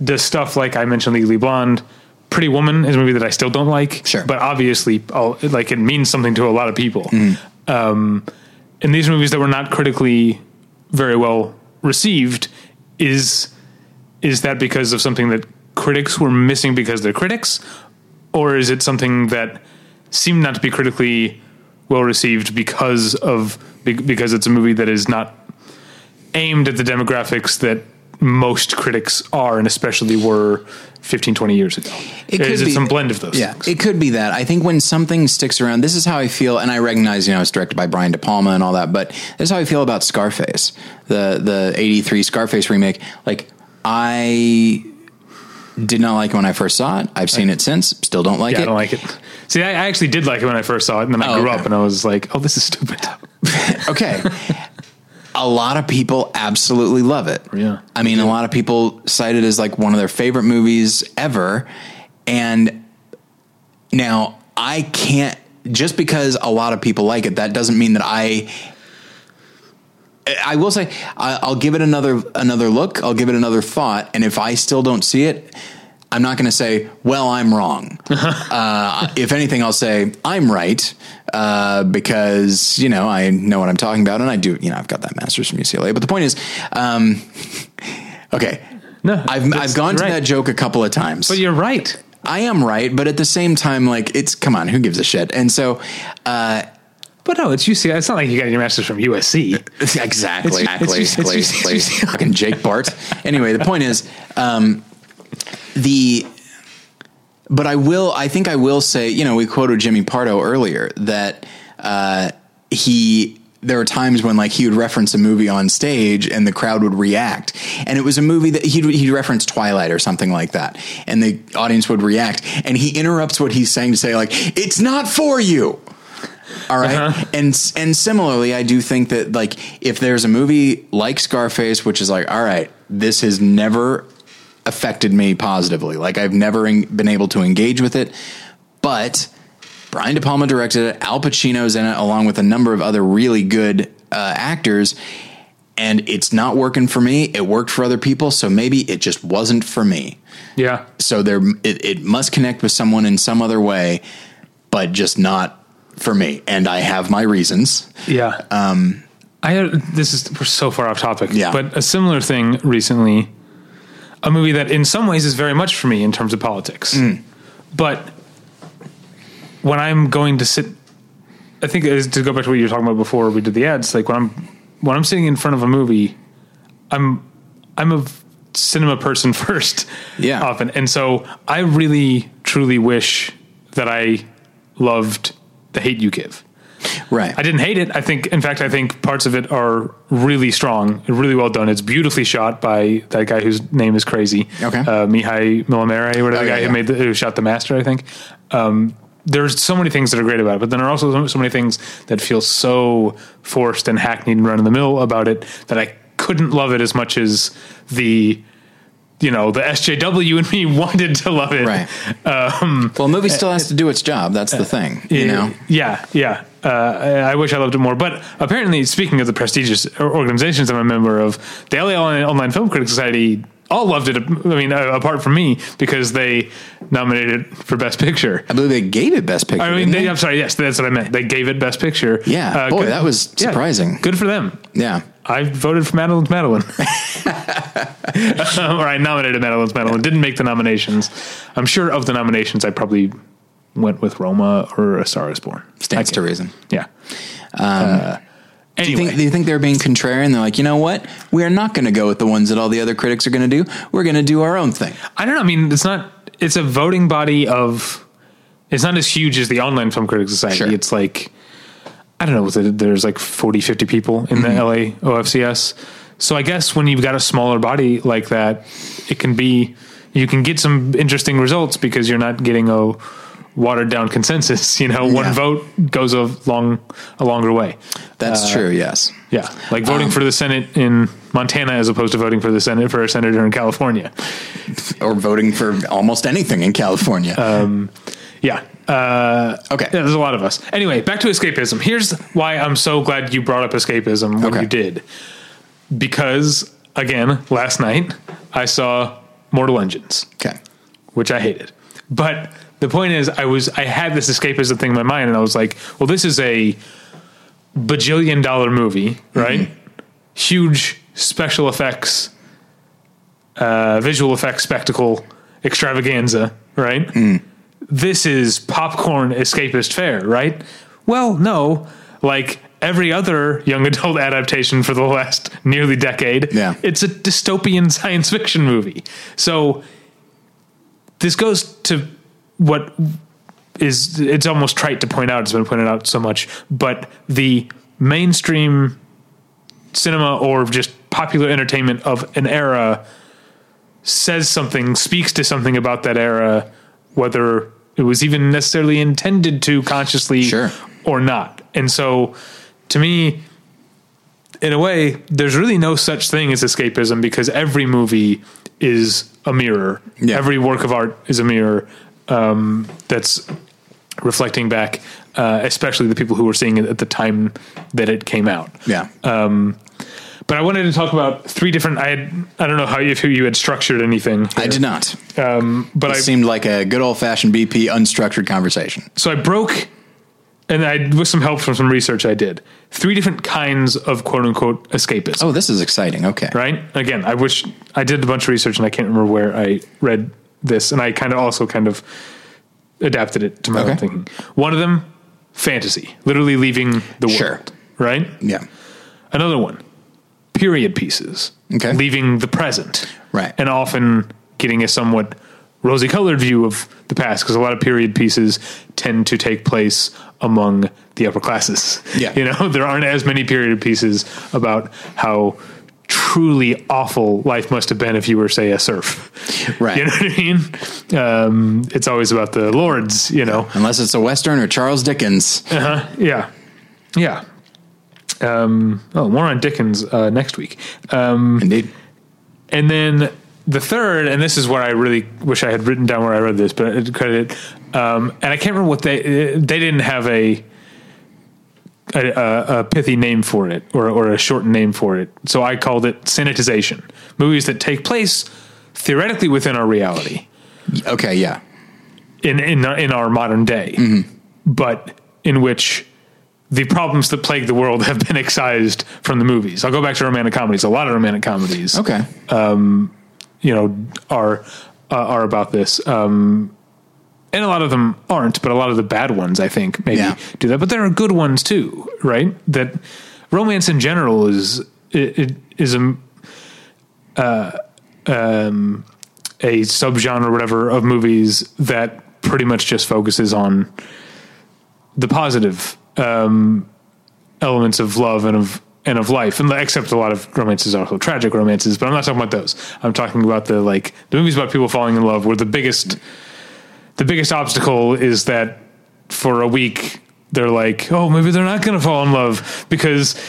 the stuff like I mentioned, Legally Blonde. Pretty Woman is a movie that I still don't like, Sure. but obviously, I'll, like it means something to a lot of people. Um, and these movies that were not critically very well received is is that because of something that critics were missing because they're critics, or is it something that seemed not to be critically well received because of because it's a movie that is not aimed at the demographics that most critics are and especially were 15 20 years ago It is could it be- some blend of those Yeah, things it could be that. I think when something sticks around, this is how I feel, and I recognize, you know, it's directed by Brian De Palma and all that, but this is how I feel about Scarface, the the '83 Scarface remake. Like, I did not like it when I first saw it. I've seen it since. Still don't like yeah, it. I don't like it. See, I I actually did like it when I first saw it, and then I Oh, grew okay. up and I was like, "Oh, this is stupid." [LAUGHS] okay. a lot of people absolutely love it. Yeah. I mean, a lot of people cite it as like one of their favorite movies ever. And now I can't just because a lot of people like it, that doesn't mean that I. I will say I- I'll give it another another look. I'll give it another thought, and if I still don't see it, I'm not going to say, "Well, I'm wrong." [LAUGHS] uh, if anything, I'll say I'm right uh, because you know I know what I'm talking about, and I do. You know, I've got that master's from UCLA. But the point is, um, [LAUGHS] okay, No, I've I've gone to right. that joke a couple of times. But you're right. I am right, but at the same time, like it's come on, who gives a shit? And so, uh, But no, it's UCLA. It's not like you got your master's from USC. Exactly, exactly, exactly. fucking Jake Bart. Anyway, the point is, um, the. But I will. I think I will say. You know, we quoted Jimmy Pardo earlier that uh, he. There are times when like he would reference a movie on stage and the crowd would react, and it was a movie that he'd he'd reference Twilight or something like that, and the audience would react, and he interrupts what he's saying to say like, "It's not for you." All right? Uh-huh. And and similarly, I do think that like if there's a movie like Scarface, which is like, all right, this has never affected me positively. Like I've never en- been able to engage with it, but Brian De Palma directed it. Al Pacino's in it, along with a number of other really good uh, actors. And it's not working for me. It worked for other people, so maybe it just wasn't for me. Yeah. So there, it, it must connect with someone in some other way, but just not for me. And I have my reasons. Yeah. Um, I had, this is we're so far off topic. Yeah. But a similar thing recently, a movie that in some ways is very much for me in terms of politics, but when I'm going to sit, I think to go back to what you were talking about before we did the ads. Like when I'm when I'm sitting in front of a movie, I'm I'm a cinema person [LAUGHS] first. Yeah. Often, and so I really truly wish that I loved the hate you give. Right. I didn't hate it. I think, in fact, I think parts of it are really strong, really well done. It's beautifully shot by that guy whose name is crazy. Okay. uh, Mihai Malaimare, whatever Oh, the guy yeah. who made the, who shot the master. I think. Um, there's so many things that are great about it, but then there are also so- so many things that feel so forced and hackneyed and run of the mill about it that I couldn't love it as much as the, you know, the SJW and me [LAUGHS] wanted to love it. Right. well, a movie still has to do its job. That's the thing. You know. Yeah, yeah. Uh, I, wish I loved it more. But apparently, speaking of the prestigious organizations I'm a member of, the LA Online, Film Critics Society all loved it. I mean, uh, apart from me, because they nominated it for Best Picture. I believe they gave it Best Picture. I mean, they, they? I'm sorry. Yes, that's what I meant. They gave it Best Picture. Yeah. Boy, that was yeah, surprising. good for them. yeah. I voted for Madeline's Madeline. [LAUGHS] [LAUGHS] or I nominated Madeline's Madeline. Didn't make the nominations. I'm sure of the nominations, I probably went with Roma or A Star is Born. Stands to reason. Yeah. Uh, Do you, think, do you think they're being contrarian? They're like, you know what? We are not going to go with the ones that all the other critics are going to do. We're going to do our own thing. I don't know. I mean, it's not. It's a voting body of. It's not as huge as the Online Film Critics Society. Sure. It's like I don't know. was it- There's like 40, 50 people in the mm-hmm. LA OFCS. So I guess when you've got a smaller body like that, it can be you can get some interesting results because you're not getting a watered down consensus. You know, one Yeah. vote goes a long a longer way. That's uh, true. Yes. Yeah, like voting um, for the Senate in Montana as opposed to voting for the Senate for a senator in California. Or voting for almost anything in California. Um, Yeah. Uh, okay. Yeah, there's a lot of us. Anyway, back to escapism. Here's why I'm so glad you brought up escapism when Okay. you did. Because, again, last night I saw Mortal Engines, Okay. which I hated. But the point is, I was I had this escapism thing in my mind, and I was like, well, this is a bajillion dollar movie, right? Huge special effects, uh, visual effects spectacle extravaganza, right? This is popcorn escapist fare, right? Well, no, like every other young adult [LAUGHS] adaptation for the last nearly decade, Yeah. it's a dystopian [LAUGHS] science fiction movie. So this goes to what is it's almost trite to point out it's been pointed out so much but the mainstream cinema or just popular entertainment of an era says something speaks to something about that era whether it was even necessarily intended to consciously Sure. or not and so to me in a way there's really no such thing as escapism because every movie is a mirror Yeah. every work of art is a mirror um, that's reflecting back, uh, especially the people who were seeing it at the time that it came out. Yeah. But I wanted to talk about three different. I had, I don't know how if you had structured anything. I did not. um, but It I seemed like a good old fashioned BP unstructured conversation. so I broke, and I with some help from some research I did three different kinds of quote unquote escapism. Oh, this is exciting. Okay. right? Again, I wish I did a bunch of research and I can't remember where I read this, and I kind of also kind of adapted it to my own thinking. One of them, fantasy, literally leaving the Sure. world, right? Yeah. Another one, period pieces, Okay. leaving the present, Right. and often getting a somewhat rosy colored view of the past because a lot of period pieces tend to take place among the upper classes. Yeah. [LAUGHS] You know, there aren't as many period pieces about how truly awful life must have been if you were, say, a serf. [LAUGHS] Right. You know what I mean? Um, it's always about the lords, you know? Unless it's a Western or Charles Dickens. Uh-huh. Yeah. Yeah. Um, oh, more on Dickens uh, next week. Um, Indeed. And then the third, and this is where I really wish I had written down where I read this, but credit. Um, and I can't remember what they they didn't have a a, a, a pithy name for it or or a short name for it, so I called it sanitization. Movies that take place theoretically within our reality Okay. Yeah. in in in our modern day, but in which the problems that plague the world have been excised from the movies. I'll go back to romantic comedies. A lot of romantic comedies Okay. you know are uh, are about this um and a lot of them aren't but a lot of the bad ones i think maybe Yeah. do that but there are good ones too right that romance in general is it, it is a uh, um a subgenre or whatever of movies that pretty much just focuses on the positive um elements of love and of and of life, and except a lot of romances are also tragic romances. But I'm not talking about those. I'm talking about the like the movies about people falling in love, where the biggest the biggest obstacle is that for a week they're like, oh, maybe they're not going to fall in love because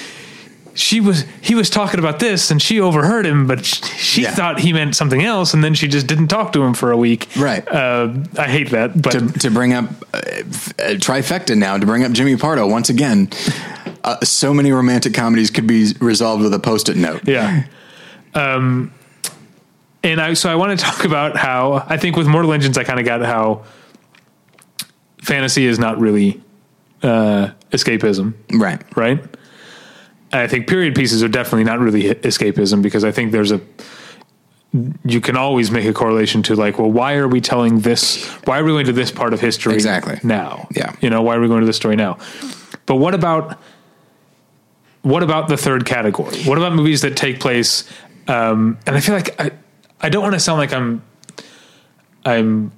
she was he was talking about this and she overheard him, but sh- she Yeah. thought he meant something else, and then she just didn't talk to him for a week. Right. Uh, I hate that, but to, to bring up uh, uh, trifecta now to bring up Jimmy Pardo once again. Uh, so many romantic comedies could be resolved with a post-it note. Yeah. Um, and I so I want to talk about how I think with Mortal Engines I kind of got how fantasy is not really uh, escapism, Right. right? I think period pieces are definitely not really escapism because I think there's a you can always make a correlation to like, well, why are we telling this? Why are we going to this part of history Exactly. now? Yeah. you know, why are we going to this story now? But what about what about the third category? What about movies that take place? Um, and I feel like I, I don't want to sound like I'm, I'm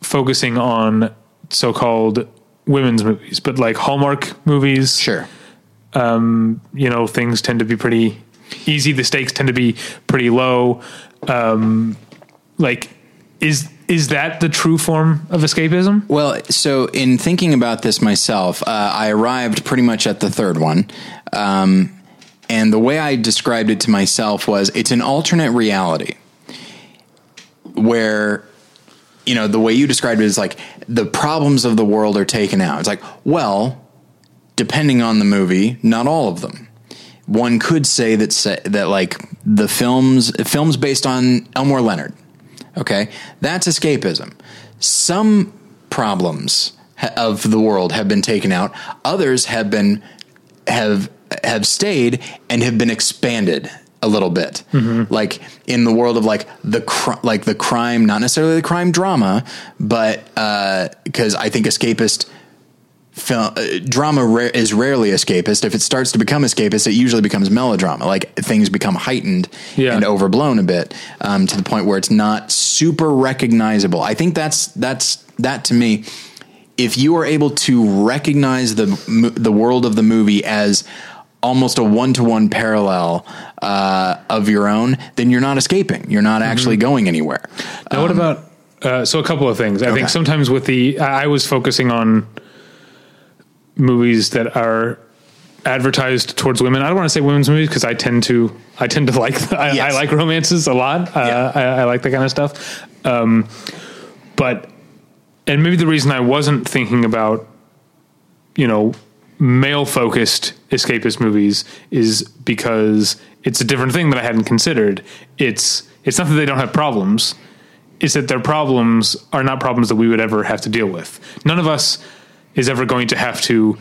focusing on so-called women's movies, but like Hallmark movies. Sure. You know, things tend to be pretty easy. The stakes tend to be pretty low. Um, like, is is that the true form of escapism? Well, so in thinking about this myself, uh, I arrived pretty much at the third one. Um, and the way I described it to myself was it's an alternate reality where, you know, the way you described it is like the problems of the world are taken out. It's like, well, depending on the movie, not all of them. One could say that say, that like the films films based on Elmore Leonard, okay, that's escapism. Some problems of the world have been taken out. Others have been have have stayed and have been expanded a little bit. Mm-hmm. Like in the world of like the cr- like the crime, not necessarily the crime drama, but uh, because I think escapist film uh, drama ra- is rarely escapist. If it starts to become escapist, it usually becomes melodrama. Like things become heightened Yeah. and overblown a bit um, to the point where it's not super recognizable. I think that's that's that to me. If you are able to recognize the the world of the movie as almost a one to one parallel uh, of your own, then you're not escaping. You're not actually going anywhere. Now, what about uh, so a couple of things? I okay. think sometimes with the I was focusing on movies that are advertised towards women. I don't want to say women's movies because I tend to I tend to [LAUGHS] like I, Yes. I like romances a lot. Uh, Yeah. I, I like that kind of stuff. Um, but and maybe the reason I wasn't thinking about, you know, male focused escapist movies is because it's a different thing that I hadn't considered. It's it's not that they don't have problems. It's that their problems are not problems that we would ever have to deal with. None of us is ever going to have to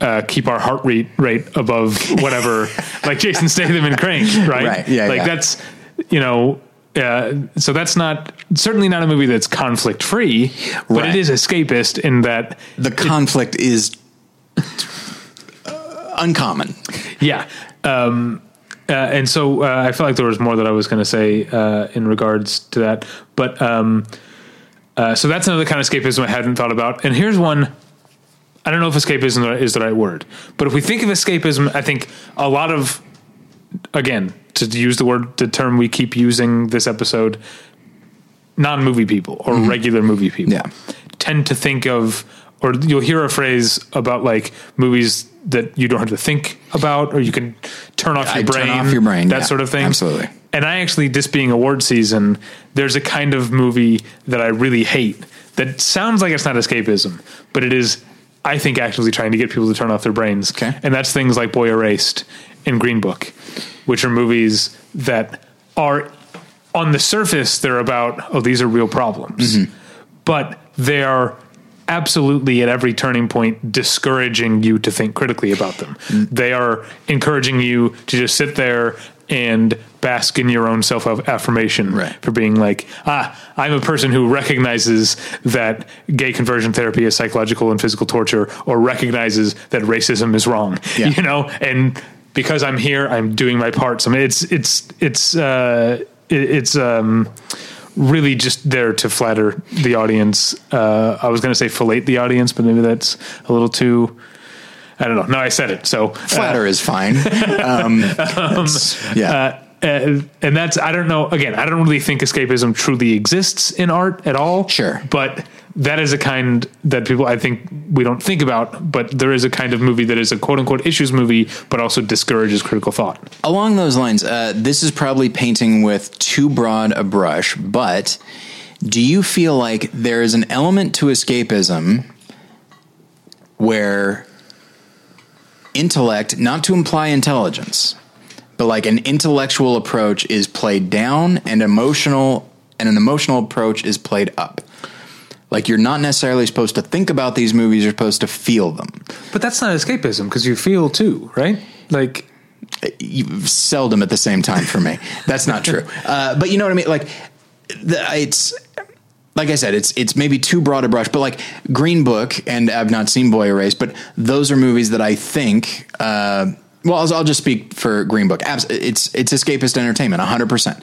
uh, keep our heart rate rate above whatever, [LAUGHS] like Jason Statham and Crank, right? Right, yeah, Like yeah. that's you know. Uh, so that's not certainly not a movie that's conflict free, but Right. it is escapist in that The conflict is uh, uncommon. Yeah. Um, uh, and so uh, I felt like there was more that I was going to say uh, in regards to that. But um, uh, so that's another kind of escapism I hadn't thought about. And here's one. I don't know if escapism is the right word, but if we think of escapism, I think a lot of, again, to use the word, the term we keep using this episode, non movie people or mm-hmm. regular movie people Yeah. tend to think of, or you'll hear a phrase about like movies that you don't have to think about, or you can turn off your I brain, turn off your brain, that yeah, sort of thing. absolutely. And I actually, this being award season, there's a kind of movie that I really hate that sounds like it's not escapism, but it is, I think, actively trying to get people to turn off their brains. Okay. And that's things like Boy Erased and Green Book, which are movies that are on the surface, they're about, oh, these are real problems. Mm-hmm. But they are absolutely at every turning point discouraging you to think critically about them. Mm. They are encouraging you to just sit there and bask in your own self affirmation Right. for being like, ah, I'm a person who recognizes that gay conversion therapy is psychological and physical torture, or recognizes that racism is wrong. Yeah. You know, and because I'm here, I'm doing my part. So I mean, it's it's it's uh, it, it's um, really just there to flatter the audience. Uh, I was going to say fillet the audience, but maybe that's a little too. I don't know. No, I said it. So uh, Flatter is fine. Um, [LAUGHS] it's- yeah. uh, and that's I don't know. Again, I don't really think escapism truly exists in art at all. Sure. but that is a kind that people I think we don't think about. But there is a kind of movie that is a quote unquote issues movie, but also discourages critical thought. Along those lines, uh, this is probably painting with too broad a brush, but do you feel like there is an element to escapism where intellect, not to imply intelligence, but like an intellectual approach is played down and emotional and an emotional approach is played up? Like you're not necessarily supposed to think about these movies, you're supposed to feel them. But that's not escapism because you feel too, right? Like you- seldom at the same time for me. That's not true. [LAUGHS] Uh, but you know what I mean? Like, the, it's like I said, it's it's maybe too broad a brush. But like Green Book, and I've not seen Boy Erased, but those are movies that I think. Uh, well, I'll, I'll just speak for Green Book. It's it's escapist entertainment, hundred percent.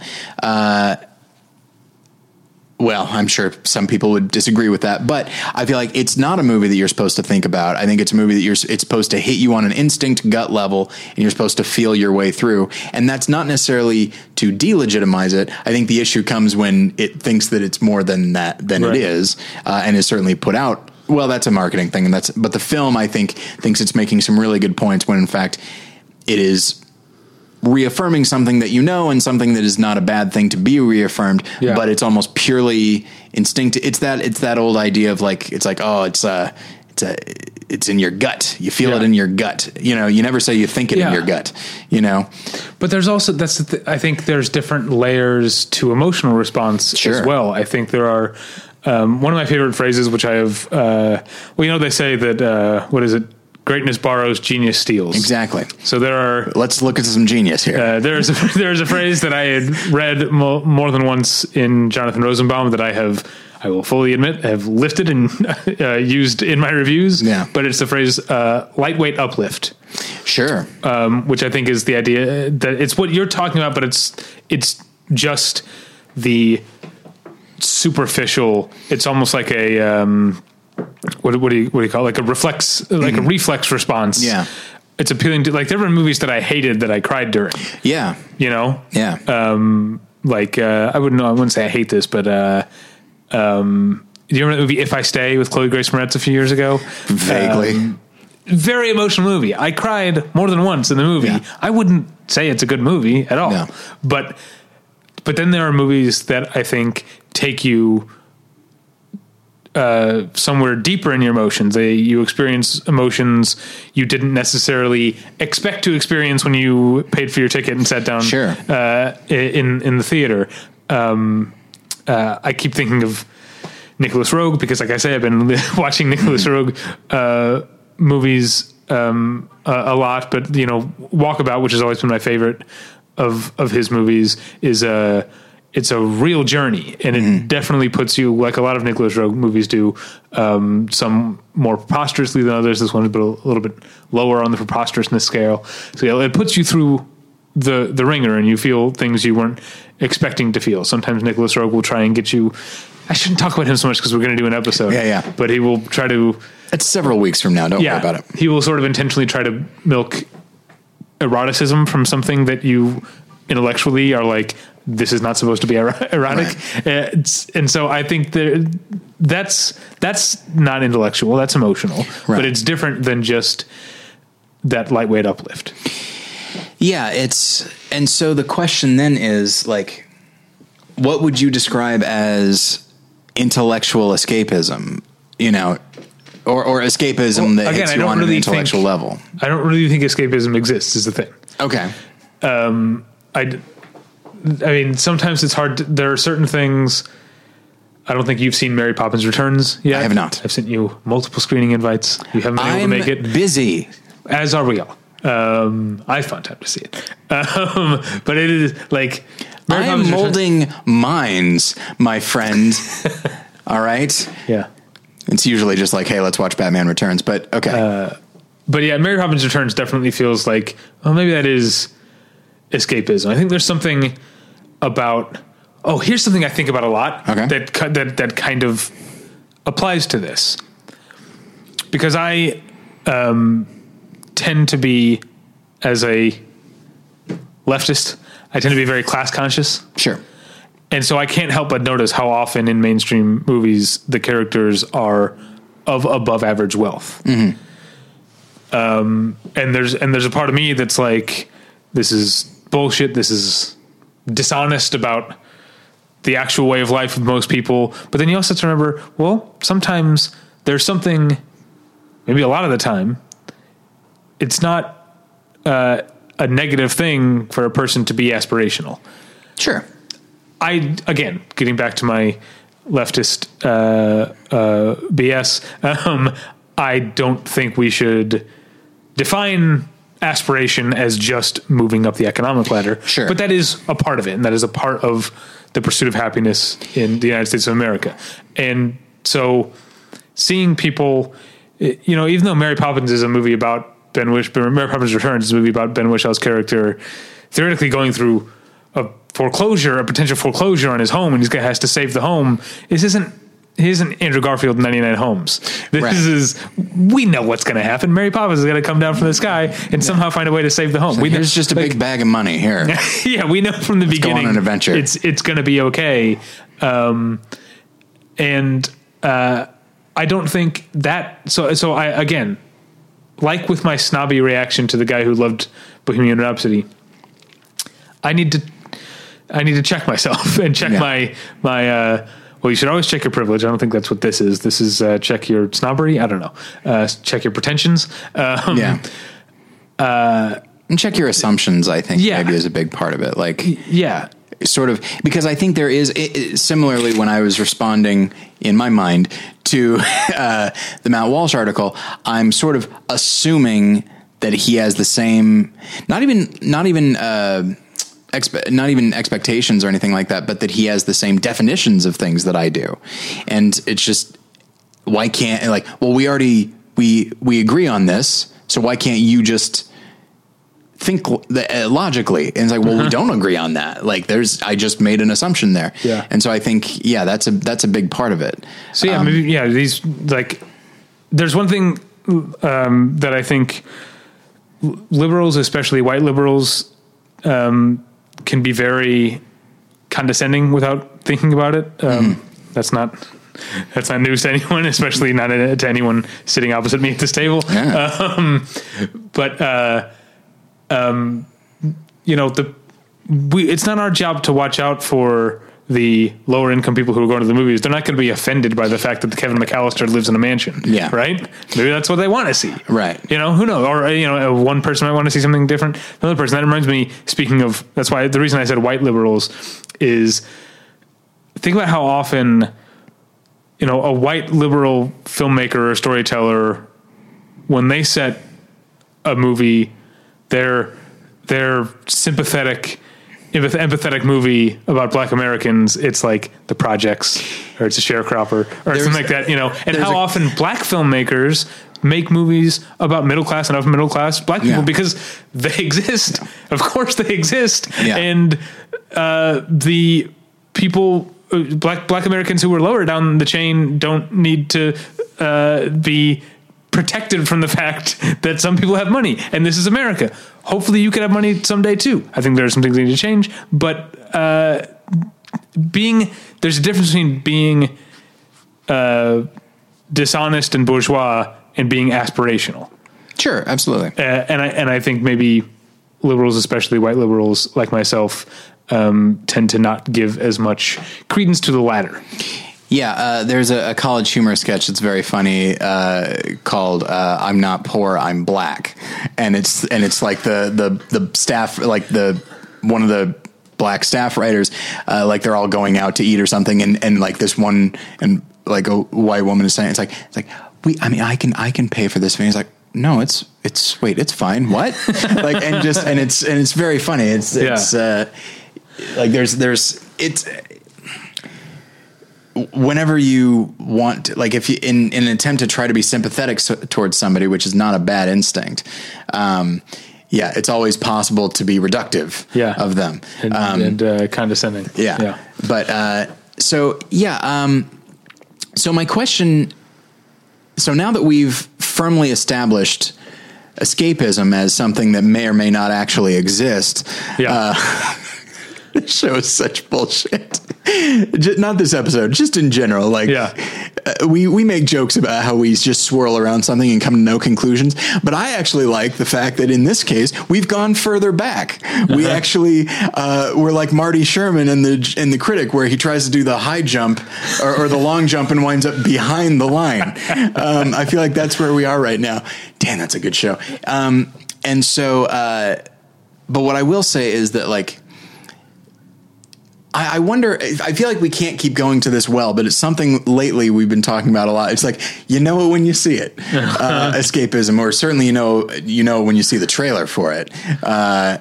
Well, I'm sure some people would disagree with that, but I feel like it's not a movie that you're supposed to think about. I think it's a movie that you're it's supposed to hit you on an instinct gut level and you're supposed to feel your way through. And that's not necessarily to delegitimize it. I think the issue comes when it thinks that it's more than that than Right. it is uh, and is certainly put out well, that's a marketing thing and that's but the film I think thinks it's making some really good points when in fact it is reaffirming something that you know and something that is not a bad thing to be reaffirmed Yeah. but it's almost purely instinct it's that it's that old idea of like it's like oh it's uh it's a it's in your gut you feel Yeah. it in your gut you know you never say you think it in your gut you know But there's also that's the th- I think there's different layers to emotional response Sure. as well. I think there are um, one of my favorite phrases, which I have. Uh, well, you know, they say that uh, what is it? Greatness borrows, genius steals. exactly So there are let's look at some genius here uh, there's a, [LAUGHS] there's a phrase that I had read mo- more than once in Jonathan Rosenbaum that I have I will fully admit have lifted and [LAUGHS] uh, used in my reviews. Yeah. but it's the phrase uh, lightweight uplift sure um, which I think is the idea that it's what you're talking about, but it's it's just the superficial. It's almost like a um, what what do you what do you call it? like a reflex like a reflex response. Mm-hmm. Yeah. it's appealing to like there were movies that I hated that I cried during. yeah You know, yeah um, like uh, I wouldn't know. I wouldn't say I hate this, but. Uh, um, do you remember the movie If I Stay with Chloe Grace Moretz a few years ago? vaguely very emotional movie. I cried more than once in the movie. Yeah. I wouldn't say it's a good movie at all. No. But but then there are movies that I think take you uh, somewhere deeper in your emotions. They, you experience emotions you didn't necessarily expect to experience when you paid for your ticket and sat down Sure. uh, in in the theater. Um, uh, I keep thinking of Nicolas Roeg because, like I say, I've been [LAUGHS] watching Nicolas Roeg uh, movies um, a, a lot. But you know, Walkabout, which has always been my favorite of of his movies, is a it's a real journey, and it definitely puts you like a lot of Nicolas Roeg movies do. Um, some more preposterously than others. This one is a little bit lower on the preposterousness scale. So yeah, it puts you through the the ringer and you feel things you weren't expecting to feel. Sometimes Nicolas Roeg will try and get you. I shouldn't talk about him so much because we're going to do an episode. Yeah, yeah. But he will try to. It's several weeks from now. Don't Yeah, worry about it. he will sort of intentionally try to milk eroticism from something that you intellectually are like. This is not supposed to be ero- [LAUGHS] erotic, Uh, and so I think there, that's that's not intellectual. That's emotional, Right. but it's different than just that lightweight uplift. Yeah, it's and so the question then is like what would you describe as intellectual escapism, you know, or or escapism Well, that again, hits I you on really an intellectual think- level? I don't really think escapism exists. Is the thing. Okay. I, d- I mean, sometimes it's hard. To, there are certain things. I don't think you've seen Mary Poppins Returns yet. I have not. I've sent you multiple screening invites. You haven't been able to make it, busy. as are we all. Um, I found time to see it, [LAUGHS] um, but it is like Mary I am Poppins Returns- molding minds, my friend. [LAUGHS] All right. Yeah, It's usually just like, hey, let's watch Batman Returns. But okay. Uh, but yeah, Mary Poppins Returns definitely feels like, well, maybe that is escapism. I think there's something about. Oh, here's something I think about a lot. Okay. That that that kind of applies to this because I um, tend to be as a leftist. I tend to be very class conscious. sure. And so I can't help but notice how often in mainstream movies the characters are of above average wealth. Um, and there's and there's a part of me that's like, this is bullshit. This is dishonest about the actual way of life of most people. But then you also have to remember, well, sometimes there's something, maybe a lot of the time, it's not uh, a negative thing for a person to be aspirational. Sure. I again getting back to my leftist uh, uh, BS. [LAUGHS] Um, I don't think we should define aspiration as just moving up the economic ladder. Sure. but that is a part of it, and that is a part of the pursuit of happiness in the United States of America. And so, seeing people, eh, you know, even though Mary Poppins is a movie about Ben Wish, Mary Poppins Returns is a movie about Ben Whishaw's character theoretically going through a foreclosure, a potential foreclosure on his home, and he has to save the home. This isn't. He isn't Andrew Garfield 99 Homes. This Right. is, we know what's going to happen. Mary Poppins is going to come down from the sky and somehow find a way to save the home. we know- just a big bag of money here. [LAUGHS] yeah, we know from the on beginning an adventure. It's it's going to be okay, um, and uh, I don't think that. So so I again, like with my snobby reaction to the guy who loved Bohemian Rhapsody, I need to I need to check myself [LAUGHS] and check Yeah. my my. Uh, well, you should always check your privilege. I don't think that's what this is. This is uh, check your snobbery. I don't know. Uh, check your pretensions. Um, Yeah. and check your assumptions, I think, Yeah. maybe is a big part of it. Like, yeah. sort of, because I think there is, it, it- similarly, when I was responding in my mind to [LAUGHS] uh, the Matt Walsh article, I'm sort of assuming that he has the same, not even, not even, uh, expe- not even expectations or anything like that, but that he has the same definitions of things that I do. And it's just, why can't like well we already we we agree on this so why can't you just think the, uh, logically and it's like well we don't agree on that like there's i just made an assumption there Yeah. and so i think yeah that's a that's a big part of it So yeah, Um, maybe yeah. These like, there's one thing um, that I think liberals, especially white liberals, um, can be very condescending without thinking about it. Um, That's not that's not news to anyone, [LAUGHS] especially not to anyone sitting opposite me at this table. Yeah. Um, but uh, um, you know the we it's not our job to watch out for the lower income people who are going to the movies, they're not going to be offended by the fact that Kevin McAllister lives in a mansion. Yeah. Right? Maybe that's what they want to see. Right. You know, who knows? Or, uh, you know, uh, one person might want to see something different. Another person. That reminds me, speaking of, that's why the reason I said white liberals is think about how often, you know, a white liberal filmmaker or storyteller, when they set a movie, they're, they're sympathetic, empathetic movie about Black Americans, it's like the projects, or it's a sharecropper, or There's- something like that. You know, and how a- often Black filmmakers make movies about middle class and upper middle class Black people Yeah. because they exist. Of course, they exist, Yeah. and uh, the people. uh, Black Black Americans who were lower down the chain don't need to uh, be protected from the fact that some people have money and this is America. Hopefully you can have money someday too. I think there are some things that need to change, but uh, being there's a difference between being uh, dishonest and bourgeois and being aspirational. Sure, absolutely. Uh, and I and I think maybe liberals, especially white liberals like myself, um, tend to not give as much credence to the latter. Yeah, uh, there's a, a college humor sketch that's very funny uh, called uh, "I'm Not Poor, I'm Black," and it's and it's like the the the staff like the one of the black staff writers uh, like they're all going out to eat or something, and and like this one and like a white woman is saying it's like it's like we I mean I can I can pay for this, and he's like. No, it's it's wait, it's fine. What? [LAUGHS] like and just and it's and it's very funny. It's it's uh, like there's there's it's whenever you want to, like if you in, in an attempt to try to be sympathetic so, towards somebody which is not a bad instinct um yeah it's always possible to be reductive Yeah. of them and, um and uh, condescending. yeah. yeah. But uh, so yeah. Um, so my question. So now that we've firmly established escapism as something that may or may not actually exist, Yeah. [LAUGHS] this show is such bullshit. Not this episode, just in general. Like, Yeah. uh, we we make jokes about how we just swirl around something and come to no conclusions. But I actually like the fact that in this case we've gone further back. We actually uh, we're like Marty Sherman in the in the critic, where he tries to do the high jump or, or the long jump and winds up behind the line. Um, I feel like that's where we are right now. Damn, that's a good show. Um, and so, uh, but what I will say is that like. I I wonder. I feel like we can't keep going to this well, but it's something lately we've been talking about a lot. It's like you know it when you see it, [LAUGHS] uh, escapism, or certainly you know you know when you see the trailer for it. Uh,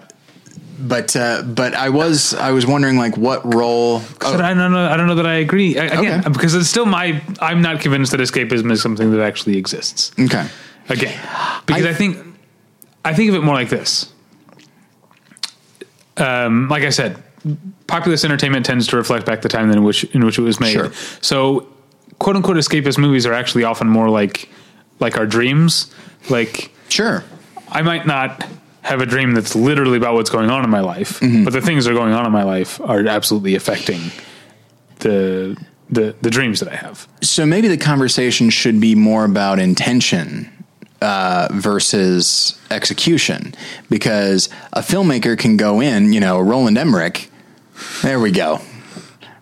but uh, but I was I was wondering like what role. But I don't know. I don't know that I agree I, again Okay. because it's still my. I'm not convinced that escapism is something that actually exists. okay, Again, because I, I- think I think of it more like this. Um, like I said, populist entertainment tends to reflect back the time in which in which it was made. Sure. So, quote unquote, escapist movies are actually often more like like our dreams. Like sure, I might not have a dream that's literally about what's going on in my life, Mm-hmm. but the things that are going on in my life are absolutely affecting the the the dreams that I have. so maybe the conversation should be more about intention uh, versus execution, because a filmmaker can go in, you know, Roland Emmerich. There we go,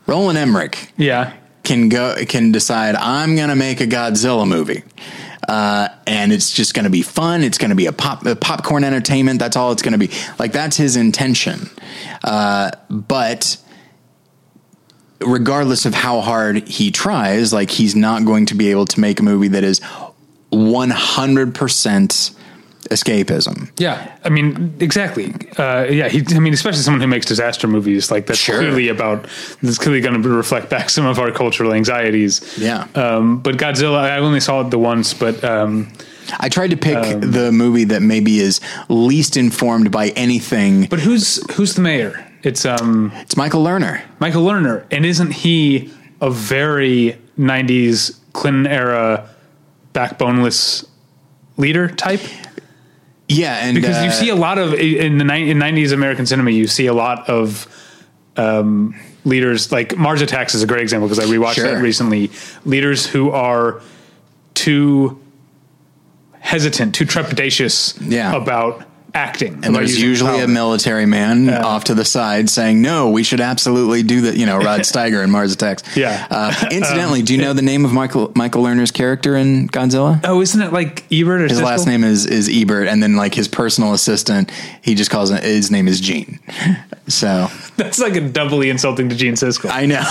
Roland Emmerich Yeah. can go can decide I'm going to make a Godzilla movie. Uh, and it's just going to be fun. It's going to be a pop a popcorn entertainment. That's all it's going to be. Like that's his intention. Uh, but regardless of how hard he tries, like he's not going to be able to make a movie that is 100% escapism. Yeah, I mean, exactly. Uh, yeah, he, I mean, especially someone who makes disaster movies like that's Sure. clearly about. That's clearly going to reflect back some of our cultural anxieties. Yeah. Um, but Godzilla, I only saw it the once, but um, I tried to pick the movie that maybe is least informed by anything. but who's who's the mayor? It's um, It's Michael Lerner. Michael Lerner, and isn't he a very '90s Clinton era backboneless leader type? Yeah, and because uh, you see a lot of in the in nineties American cinema, you see a lot of um, leaders like Mars Attacks is a great example because I rewatched Sure. that recently. Leaders who are too hesitant, too trepidatious Yeah. about acting. And there's usually power. a military man off to the side saying, "No, we should absolutely do that." You know, Rod [LAUGHS] Steiger in Mars Attacks. Yeah. Uh, incidentally, do you know the name of Michael Michael Lerner's character in Godzilla? Oh, isn't it like Ebert or His Siskel? last name is is Ebert, and then like his personal assistant, he just calls it. His name is Gene. So [LAUGHS] That's like a doubly insulting to Gene Siskel. I know.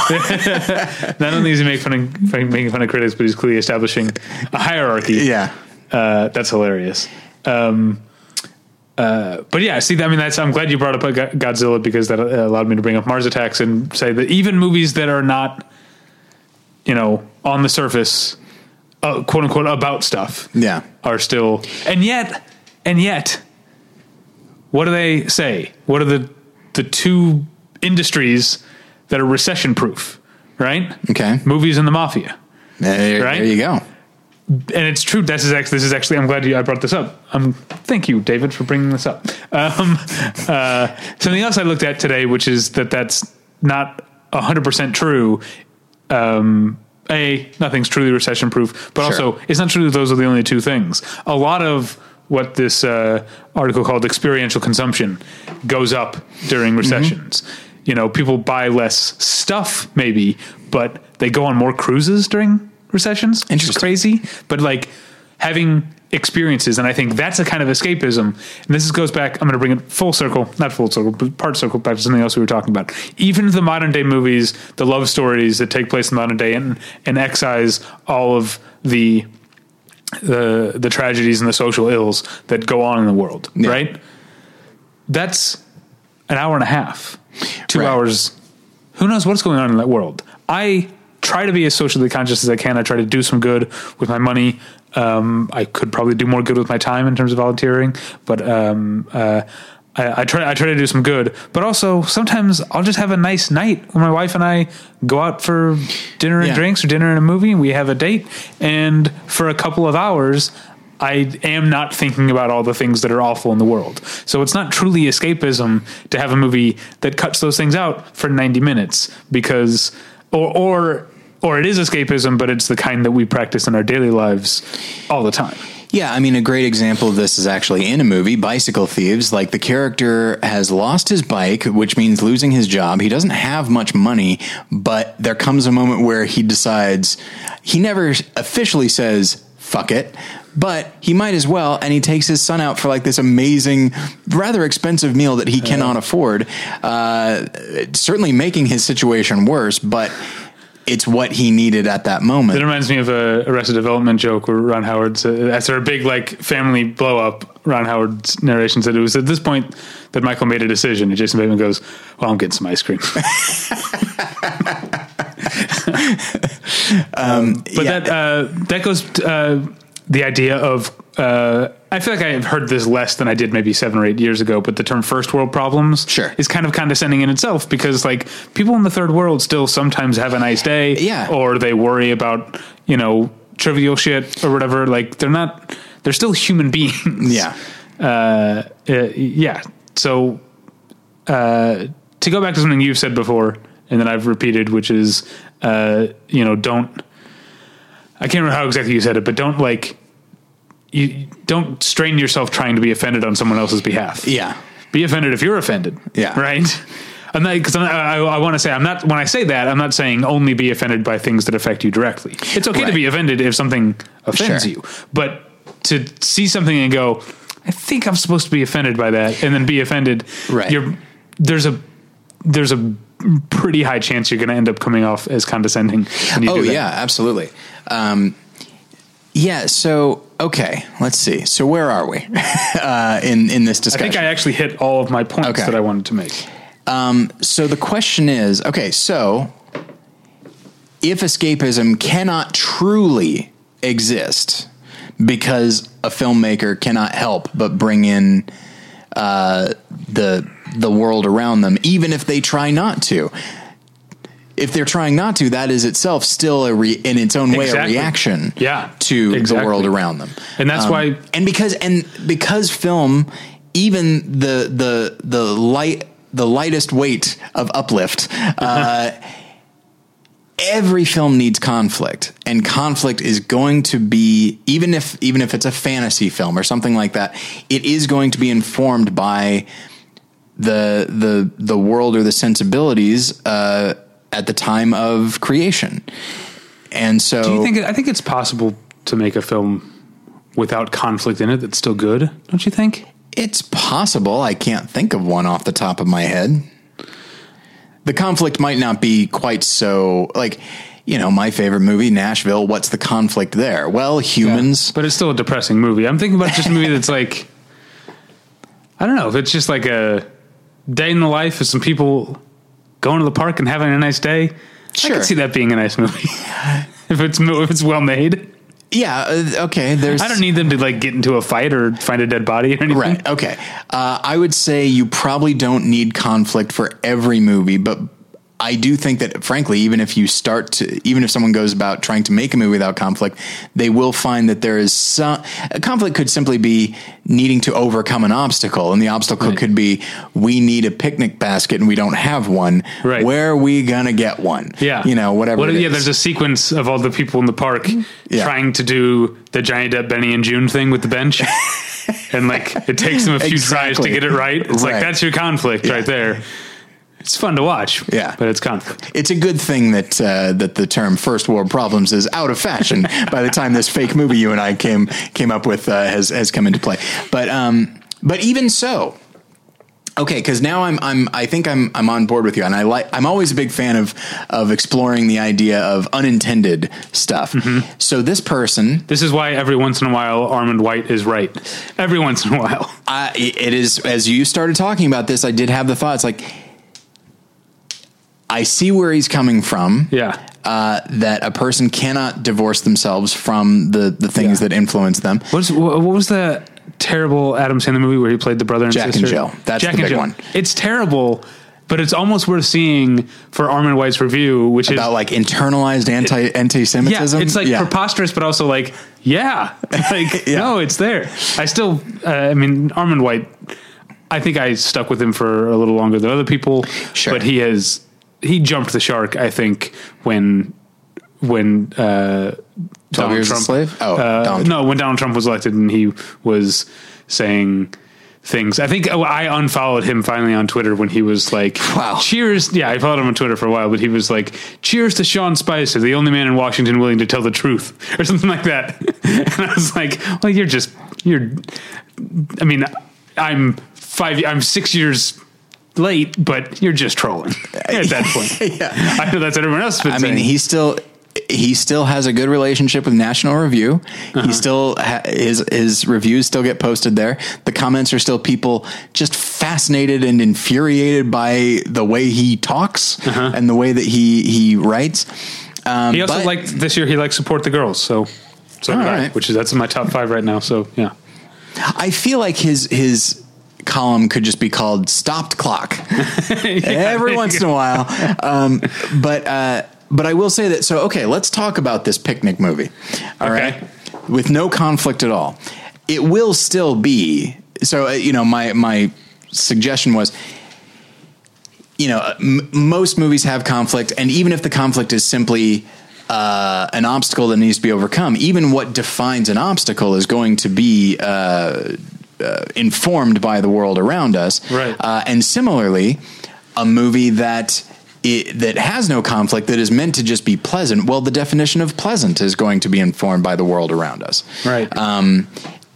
[LAUGHS] Not only is he make fun of, making fun of critics, but he's clearly establishing a hierarchy. yeah. Uh, that's hilarious. Um, uh, but yeah, see, I mean, that's I'm glad you brought up Godzilla because that uh, allowed me to bring up Mars Attacks and say that even movies that are not, you know, on the surface, uh, quote unquote, about stuff, Yeah. are still, and yet, and yet, what do they say? What are the the two industries that are recession proof? Right? Okay. Movies and the mafia There, Right? there you go. And it's true. This is actually, this is actually. I'm glad you, I brought this up. Um, thank you, David, for bringing this up. Um, [LAUGHS] uh, something else I looked at today, which is that that's not 100 percent true. Um, a nothing's truly recession proof, but Sure. also it's not true that those are the only two things. A lot of what this uh, article called experiential consumption goes up during recessions. You know, people buy less stuff, maybe, but they go on more cruises during recessions, which is crazy. But like having experiences, and I think that's a kind of escapism. And this goes back. I'm going to bring it full circle, not full circle, but part circle back to something else we were talking about. Even the modern day movies, the love stories that take place in modern day, and and excise all of the the the tragedies and the social ills that go on in the world, Yeah. right? That's an hour and a half, two Right. hours. Who knows what's going on in that world? I try to be as socially conscious as I can. I try to do some good with my money. Um, I could probably do more good with my time in terms of volunteering, but um, uh, I, I try. I try to do some good, but also sometimes I'll just have a nice night when my wife and I go out for dinner and Yeah. drinks or dinner and a movie. and We have a date, and for a couple of hours, I am not thinking about all the things that are awful in the world. So it's not truly escapism to have a movie that cuts those things out for 90 minutes because or or or it is escapism but it's the kind that we practice in our daily lives all the time. Yeah, I mean, a great example of this is actually in a movie, Bicycle Thieves. Like the character has lost his bike, which means losing his job. He doesn't have much money, but there comes a moment where he decides he never officially says, fuck it. But he might as well, and he takes his son out for like this amazing, rather expensive meal that he cannot afford. Uh, certainly making his situation worse, but it's what he needed at that moment. It reminds me of a Arrested Development joke where Ron Howard's uh, after a big like family blow up. Ron Howard's narration said it was at this point that Michael made a decision, and Jason Bateman goes, "Well, I'm getting some ice cream." [LAUGHS] um, but yeah. that uh, that goes to, uh, the idea of. Uh, I feel like I have heard this less than I did maybe seven or eight years ago, but the term first world problems Sure. is kind of condescending in itself because like people in the third world still sometimes have a nice day Yeah. or they worry about you know trivial shit or whatever like they're not they're still human [LAUGHS] beings Yeah. uh, uh, yeah so uh, to go back to something you've said before and then I've repeated which is uh, you know don't I can't remember how exactly you said it but don't like you don't strain yourself trying to be offended on someone else's behalf Yeah. be offended if you're offended. Yeah. Right. I'm not because I, I want to say I'm not when I say that I'm not saying only be offended by things that affect you directly. It's okay to be offended if something offends Sure. you, but to see something and go, I think I'm supposed to be offended by that, and then be offended. Right. You're there's a there's a pretty high chance you're going to end up coming off as condescending. When you Oh do that. yeah, absolutely. Um, yeah. So okay, let's see. So where are we [LAUGHS] uh, in in this discussion? I think I actually hit all of my points Okay. that I wanted to make. so the question is, okay, so if escapism cannot truly exist because a filmmaker cannot help but bring in uh, the the world around them, even if they try not to. If they're trying not to, that is itself still a re- in its own way Exactly. a reaction, Yeah, to exactly. the world around them, And that's Um, why and because and because film even the the the light the lightest weight of uplift [LAUGHS] uh every film needs conflict and conflict is going to be even if even if it's a fantasy film or something like that it is going to be informed by the the the world or the sensibilities uh, at the time of creation and so Do you think? I think it's possible to make a film without conflict in it that's still good. Don't you think? It's possible. I can't think of one off the top of my head. The conflict might not be quite so like, you know, my favorite movie, Nashville. What's the conflict there? Well, humans. but it's still a depressing movie. I'm thinking about just a movie [LAUGHS] that's like, I don't know if it's just like a day in the life of some people going to the park and having a nice day. I Sure. could see that being a nice movie [LAUGHS] if it's if it's well made. Yeah. uh, Okay. There's. I don't need them to like get into a fight or find a dead body or anything. Right. Okay. Uh, I would say you probably don't need conflict for every movie, but I do think that, frankly, even if you start to, even if someone goes about trying to make a movie without conflict, they will find that there is some a conflict could simply be needing to overcome an obstacle, and the obstacle Right. could be we need a picnic basket and we don't have one. Right. Where are we gonna get one? Yeah. You know, whatever. What, yeah, there's a sequence of all the people in the park mm-hmm. Yeah. trying to do the Johnny Depp, Benny, and Joon thing with the bench. [LAUGHS] and like it takes them a few tries to get it right. It's Right. like that's your conflict right there. It's fun to watch. Yeah. But it's conflict. it's a good thing that uh, that the term first world problems is out of fashion by the time this fake movie you and I came came up with uh, has has come into play. But um, but even so, okay, because now I'm I'm I think I'm I'm on board with you, and I like I'm always a big fan of of exploring the idea of unintended stuff. So this person, This is why every once in a while Armond White is right. Every once in a while. I, it is as you started talking about this, I did have the thoughts like. I see where he's coming from. Yeah. uh, that a person cannot divorce themselves from the the things Yeah. that influence them. What's, what was the terrible Adam Sandler movie where he played the brother and Jack and? Jill. That's the big one. It's terrible, but it's almost worth seeing for Armond White's review, which is About like internalized anti anti-Semitism. yeah, it's like preposterous, but also like, yeah, [LAUGHS] like Yeah. no, it's there. I still, uh, I mean, Armond White. I think I stuck with him for a little longer than other people, Sure. but he has he jumped the shark. I think when when uh, Donald Trump, Slave? Oh, uh, Donald no, when Donald Trump was elected and he was saying things. I think oh, I unfollowed him finally on Twitter when he was like, [LAUGHS] Wow. cheers." Yeah, I followed him on Twitter for a while, but he was like, "Cheers to Sean Spicer, the only man in Washington willing to tell the truth," [LAUGHS] or something like that. [LAUGHS] and I was like, "Well, you're just you're." I mean, I'm five. I'm six years late, but you're just trolling [LAUGHS] at that point. [LAUGHS] Yeah. I know that's what everyone else I saying. mean, he still he still has a good relationship with National Review. Uh-huh. He still ha- his his reviews still get posted there. The comments are still people just fascinated and infuriated by the way he talks and the way that he he writes. Um, Uh-huh. He also but- liked this year. He liked support the girls, so so I, which is that's in my top five right now. So yeah, I feel like his his column could just be called "Stopped Clock" [LAUGHS] every once in a while. Um, but uh, but I will say that. So okay, let's talk about this picnic movie. All right, Okay. with no conflict at all. It will still be. So uh, you know, my my suggestion was. You know, m- most movies have conflict, and even if the conflict is simply uh, an obstacle that needs to be overcome, even what defines an obstacle is going to be uh, uh, informed by the world around us. Right. Uh, and similarly, a movie that i that has no conflict that is meant to just be pleasant. Well, the definition of pleasant is going to be informed by the world around us. Right. Um,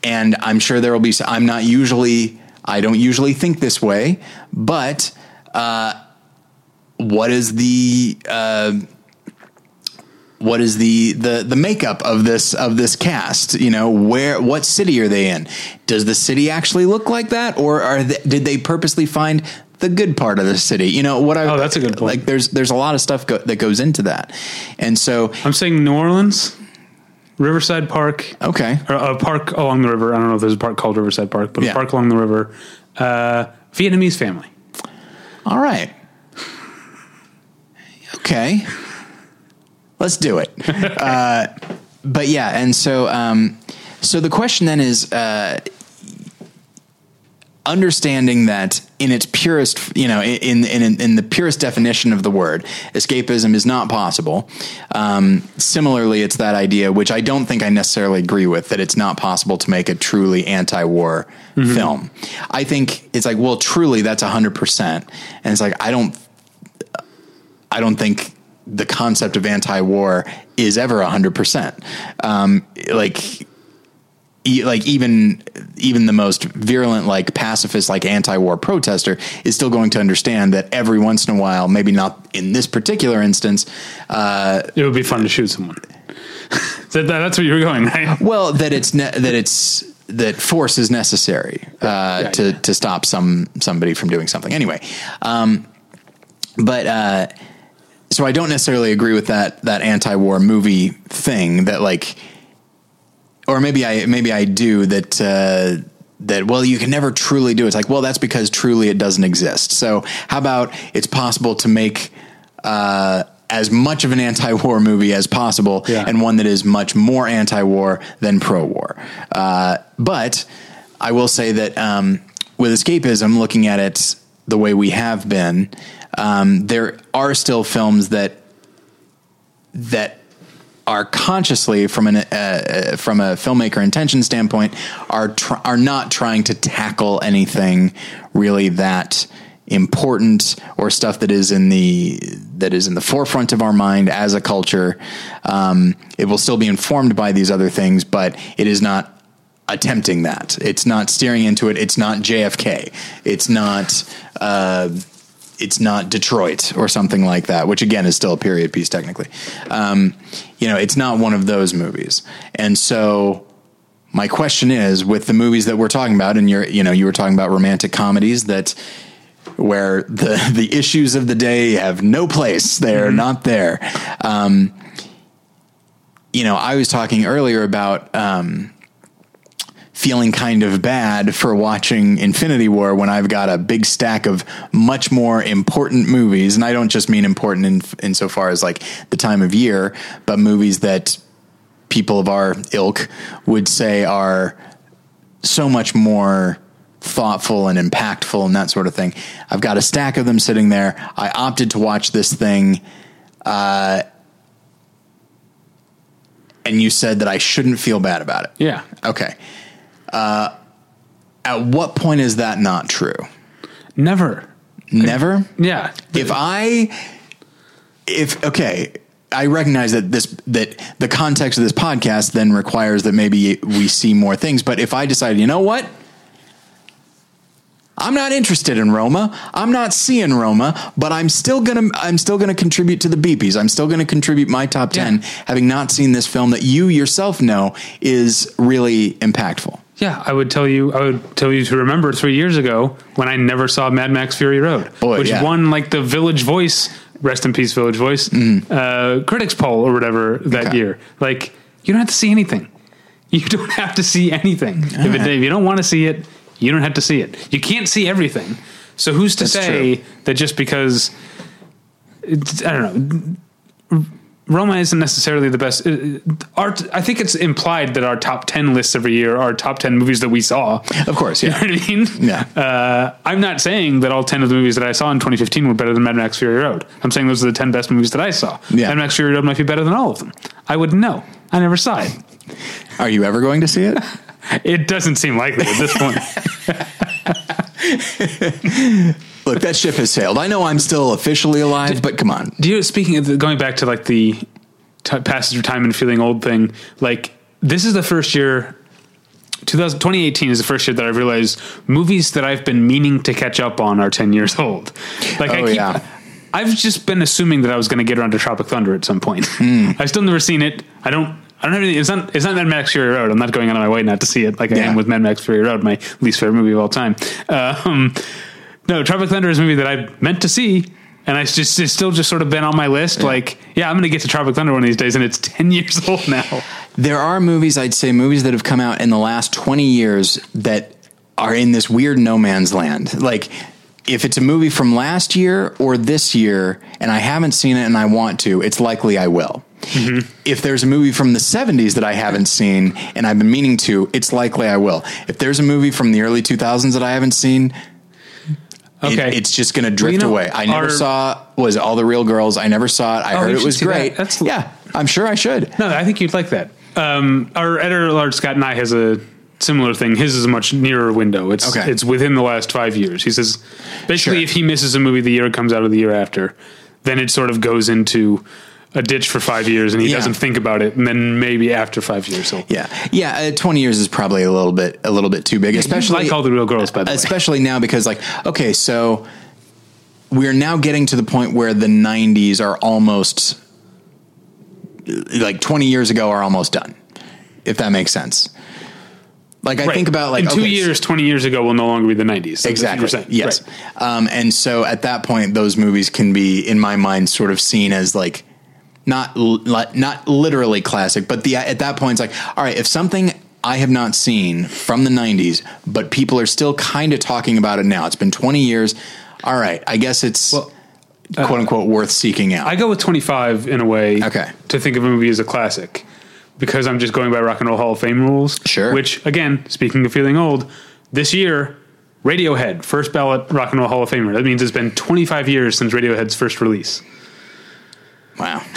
and I'm sure there will be. I'm not usually. I don't usually think this way, but uh, what is the uh, what is the the the makeup of this of this cast you know where what city are they in does the city actually look like that or are they, did they purposely find the good part of the city you know what I Oh, that's a good point. like there's there's a lot of stuff go, that goes into that and so I'm saying New Orleans, Riverside Park, okay or a park along the river. I don't know if there's a park called Riverside Park, but Yeah. a park along the river. Uh, Vietnamese family. all right okay let's do it [LAUGHS] uh, but yeah and so um, so the question then is uh, understanding that in its purest, you know, in in in the purest definition of the word, escapism is not possible. Um, similarly, it's that idea, which I don't think I necessarily agree with, that it's not possible to make a truly anti-war film. I think it's like, well, truly, that's hundred percent, and it's like I don't, I don't think the concept of anti-war is ever hundred percent. Um, like e- like even even the most virulent like pacifist like anti-war protester is still going to understand that every once in a while maybe not in this particular instance uh, It would be fun to shoot someone. [LAUGHS] that, that- that's where you were going, right? well that it's ne- that it's that force is necessary uh, Yeah, to yeah. to stop some somebody from doing something anyway um, but uh, so I don't necessarily agree with that that anti-war movie thing that like or maybe I maybe I do that uh, that well you can never truly do it. It's like well that's because truly it doesn't exist. So how about it's possible to make uh, as much of an anti-war movie as possible Yeah. and one that is much more anti-war than pro-war. Uh, but I will say that um, with escapism, looking at it the way we have been, um, there are still films that that are consciously from an uh, uh, from a filmmaker intention standpoint are tr- are not trying to tackle anything really that important or stuff that is in the that is in the forefront of our mind as a culture. Um, it will still be informed by these other things, but it is not attempting that. It's not steering into it. It's not JFK. It's not. Uh, it's not Detroit or something like that, which again is still a period piece technically. Um, you know, it's not one of those movies. And so my question is with the movies that we're talking about, and you're, you know, you were talking about romantic comedies that where the, [LAUGHS] the issues of the day have no place. They're not there. Um, you know, I was talking earlier about, um, feeling kind of bad for watching Infinity War when I've got a big stack of much more important movies. And I don't just mean important in insofar as like the time of year, but movies that people of our ilk would say are so much more thoughtful and impactful and that sort of thing. I've got a stack of them sitting there. I opted to watch this thing. Uh, and you said that I shouldn't feel bad about it. Yeah. Okay. Uh, at what point is that not true? Never. Never. Yeah. If I, if okay, I recognize that this that the context of this podcast then requires that maybe we see more things. But if I decide, you know what, I'm not interested in Roma. I'm not seeing Roma, but I'm still gonna I'm still gonna contribute to the beepies. I'm still gonna contribute my top ten, Yeah. having not seen this film that you yourself know is really impactful. Yeah, I would tell you. I would tell you to remember three years ago when I never saw Mad Max Fury Road, Boy, which yeah. won like the Village Voice, rest in peace, Village Voice, uh, critics poll or whatever that. Okay. year. Like you don't have to see anything. You [LAUGHS] don't have to see anything. If, it, if you don't want to see it, you don't have to see it. You can't see everything. So who's to That's say true. that just because I don't know. Roma isn't necessarily the best. uh, Our, I think it's implied that our top ten lists every year are top ten movies that we saw. Of course, You know what I mean? Yeah. Uh, I'm not saying that all 10 of the movies that I saw in 2015 were better than Mad Max Fury Road. I'm saying those are the 10 best movies that I saw. Yeah. Mad Max Fury Road might be better than all of them. I wouldn't know. I never saw it. Are you ever going to see it? [LAUGHS] It doesn't seem likely at this point. [LAUGHS] Look, that ship has sailed. I know I'm still officially alive, but come on. Do you, speaking of the, going back to like the t- passage of time and feeling old thing, like this is the first year 2018 is the first year that I realized movies that I've been meaning to catch up on are 10 years [LAUGHS] old. Like I Oh, keep, yeah. I've just been assuming that I was going to get around to Tropic Thunder at some point. [LAUGHS] I've still never seen it. I don't. I don't have anything. It's not. It's not Mad Max Fury Road. I'm not going out of my way not to see it. Like I am with Mad Max Fury Road, my least favorite movie of all time. Um, no, Tropic Thunder is a movie that I meant to see, and I just it's still just sort of been on my list. Like, yeah, I'm going to get to Tropic Thunder one of these days, and it's [LAUGHS] 10 years old now. There are movies, I'd say, movies that have come out in the last 20 years that are in this weird no man's land. Like, if it's a movie from last year or this year and I haven't seen it and I want to, it's likely I will. Mm-hmm. If there's a movie from the 70s that I haven't seen and I've been meaning to, it's likely I will. If there's a movie from the early 2000s that I haven't seen, it- Okay. it's just going to drift you know, away. I never our- saw was All the Real Girls. I never saw it. I Oh, heard it was see that. great. That's- yeah, I'm sure I should. No, I think you'd like that. Um, our editor at large Scott and I has a similar thing. His is a much nearer window. It's Okay. it's within the last five years. He says basically Sure. if he misses a movie the year it comes out of the year after, then it sort of goes into a ditch for five years and he Yeah. doesn't think about it, and then maybe after five years he'll Yeah, yeah. Uh, Twenty years is probably a little bit a little bit too big, especially like all the real girls. By the way, especially now because like okay so we're now getting to the point where the 90s are almost like 20 years ago are almost done if that makes sense like i Right. think about like in two okay, years, twenty years ago will no longer be the nineties. exactly yes um, and so at that point those movies can be in my mind sort of seen as like not not literally classic but the at that point it's like all right if something I have not seen from the 90s but people are still kind of talking about it now it's been 20 years all right I guess it's Well, uh, quote unquote worth seeking out I go with 25 in a way Okay. to think of a movie as a classic because I'm just going by Rock and Roll Hall of Fame rules. Sure. Which, again, speaking of feeling old, this year, Radiohead, first ballot Rock and Roll Hall of Famer. That means it's been 25 years since Radiohead's first release. Wow [LAUGHS]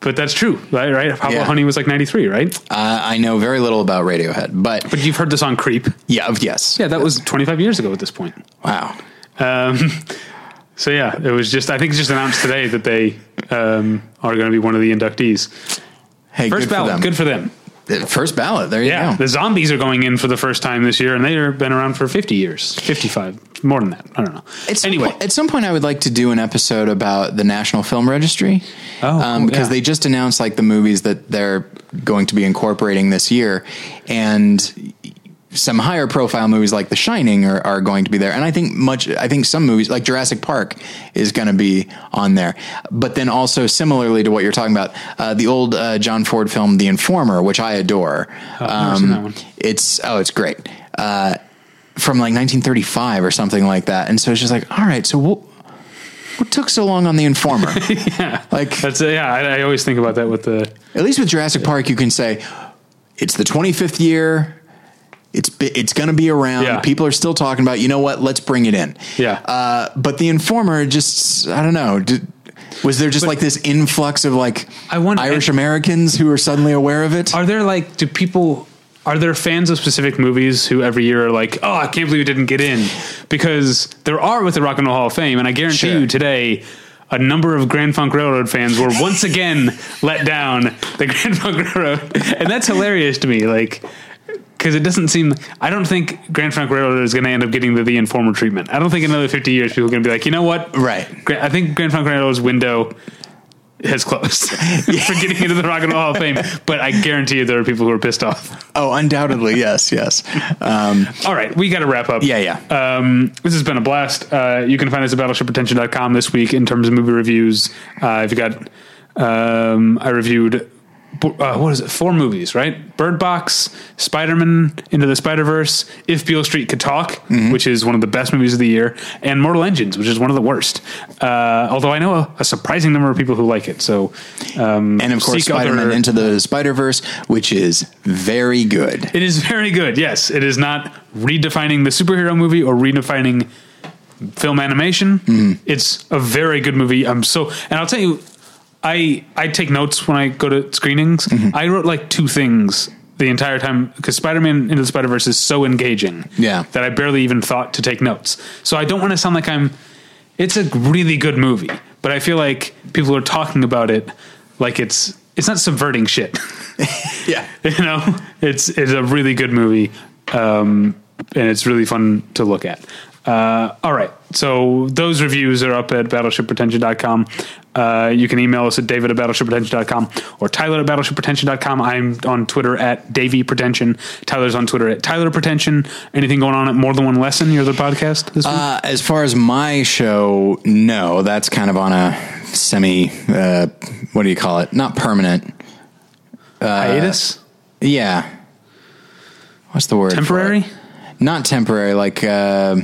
But that's true, right? right? Pablo Yeah. Honey was like 93, right? uh, I know very little about Radiohead but But you've heard the song Creep. yeah yes Yeah, that was 25 years ago at this point. wow Um, [LAUGHS] so yeah, it was just, I think it's just announced today that they um, are going to be one of the inductees. hey First good for ballot, them. good for them. Uh, first ballot there you Yeah, go the zombies are going in for the first time this year, and they've been around for fifty years, fifty-five, more than that. I don't know. At anyway, point, at some point, I would like to do an episode about the National Film Registry. Oh, um, because yeah. they just announced like the movies that they're going to be incorporating this year, and some higher profile movies like The Shining are, are going to be there. And I think much, I think some movies like Jurassic Park is going to be on there. But then also similarly to what you're talking about, uh, the old uh, John Ford film The Informer, which I adore. Um, that one. It's oh, it's great. Uh, from like 1935 or something like that. And so it's just like, all right, so what, what took so long on the Informer? [LAUGHS] yeah, like that's uh, yeah. I, I always think about that with the at least with Jurassic Park, you can say it's the 25th year. It's it's going to be around. Yeah. People are still talking about. You know what? Let's bring it in. Yeah. Uh, but the Informer just I don't know. Did, was there just like this influx of like I wonder- Irish Americans who are suddenly aware of it? Are there like do people are there fans of specific movies who every year are like, oh, I can't believe it didn't get in? Because there are with the Rock and Roll Hall of Fame, and I guarantee Sure. you today. A number of Grand Funk Railroad fans were once again [LAUGHS] let down the Grand Funk Railroad, and that's hilarious to me. Like, because it doesn't seem. I don't think Grand Funk Railroad is going to end up getting the, the informer treatment. I don't think another fifty years people are going to be like, you know what, Right. Gra- I think Grand Funk Railroad's window has closed [LAUGHS] [LAUGHS] for getting into the Rock and Roll Hall of Fame. But I guarantee you there are people who are pissed off. oh, undoubtedly, yes, yes. Um, [LAUGHS] All right, we got to wrap up. yeah, yeah. Um, this has been a blast. Uh, you can find us at battleshippretension.com this week in terms of movie reviews. Uh, if you got, um, I reviewed, uh, what is it? Four movies, right? Bird Box, Spider Man Into the Spider Verse, If Beale Street Could Talk, Mm-hmm. which is one of the best movies of the year, and Mortal Engines, which is one of the worst. Uh, although I know a, a surprising number of people who like it. So, um, and of course, seek Spider-Man Into the Spider-Verse, which is very good. It is very good. Yes, it is not redefining the superhero movie or redefining film animation. Mm-hmm. It's a very good movie. I'm so, and I'll tell you, I I take notes when I go to screenings. Mm-hmm. I wrote like two things the entire time because Spider-Man Into the Spider-Verse is so engaging. Yeah. that I barely even thought to take notes. So I don't want to sound like I'm. It's a really good movie, but I feel like people are talking about it like it's it's not subverting shit. [LAUGHS] Yeah. [LAUGHS] you know it's it's a really good movie um and it's really fun to look at uh all right so those reviews are up at battleshippretension.com uh you can email us at david at battleshippretension.com or tyler at battleshippretension.com i'm on twitter at davy pretension tyler's on twitter at tyler pretension anything going on at more than one lesson your other podcast this week Uh, as far as my show, no, that's kind of on a semi. Uh, what do you call it? Not permanent. hiatus Yeah. What's the word? temporary? Not temporary. Like, uh,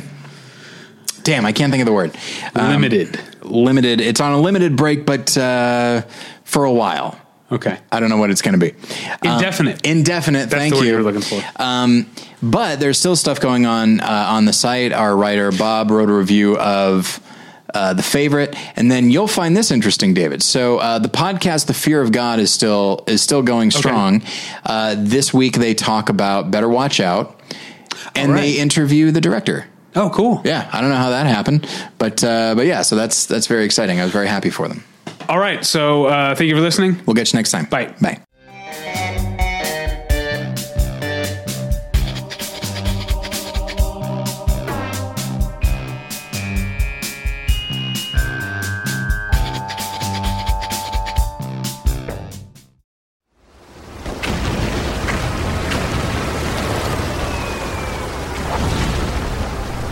damn, I can't think of the word. Um, limited limited. It's on a limited break, but uh, for a while. Okay. I don't know what it's going to be. Um, Indefinite. indefinite. That's thank you. you were looking for. Um, but there's still stuff going on uh, on the site. Our writer Bob wrote a review of uh, the favorite, and then you'll find this interesting, David. So uh, the podcast, "The Fear of God," is still is still going strong. Uh, this week they talk about "Better Watch Out," and right. they interview the director. Oh, cool. Yeah, I don't know how that happened, but uh, but yeah, so that's that's very exciting. I was very happy for them. All right. So uh, thank you for listening. We'll get you next time. Bye. Bye.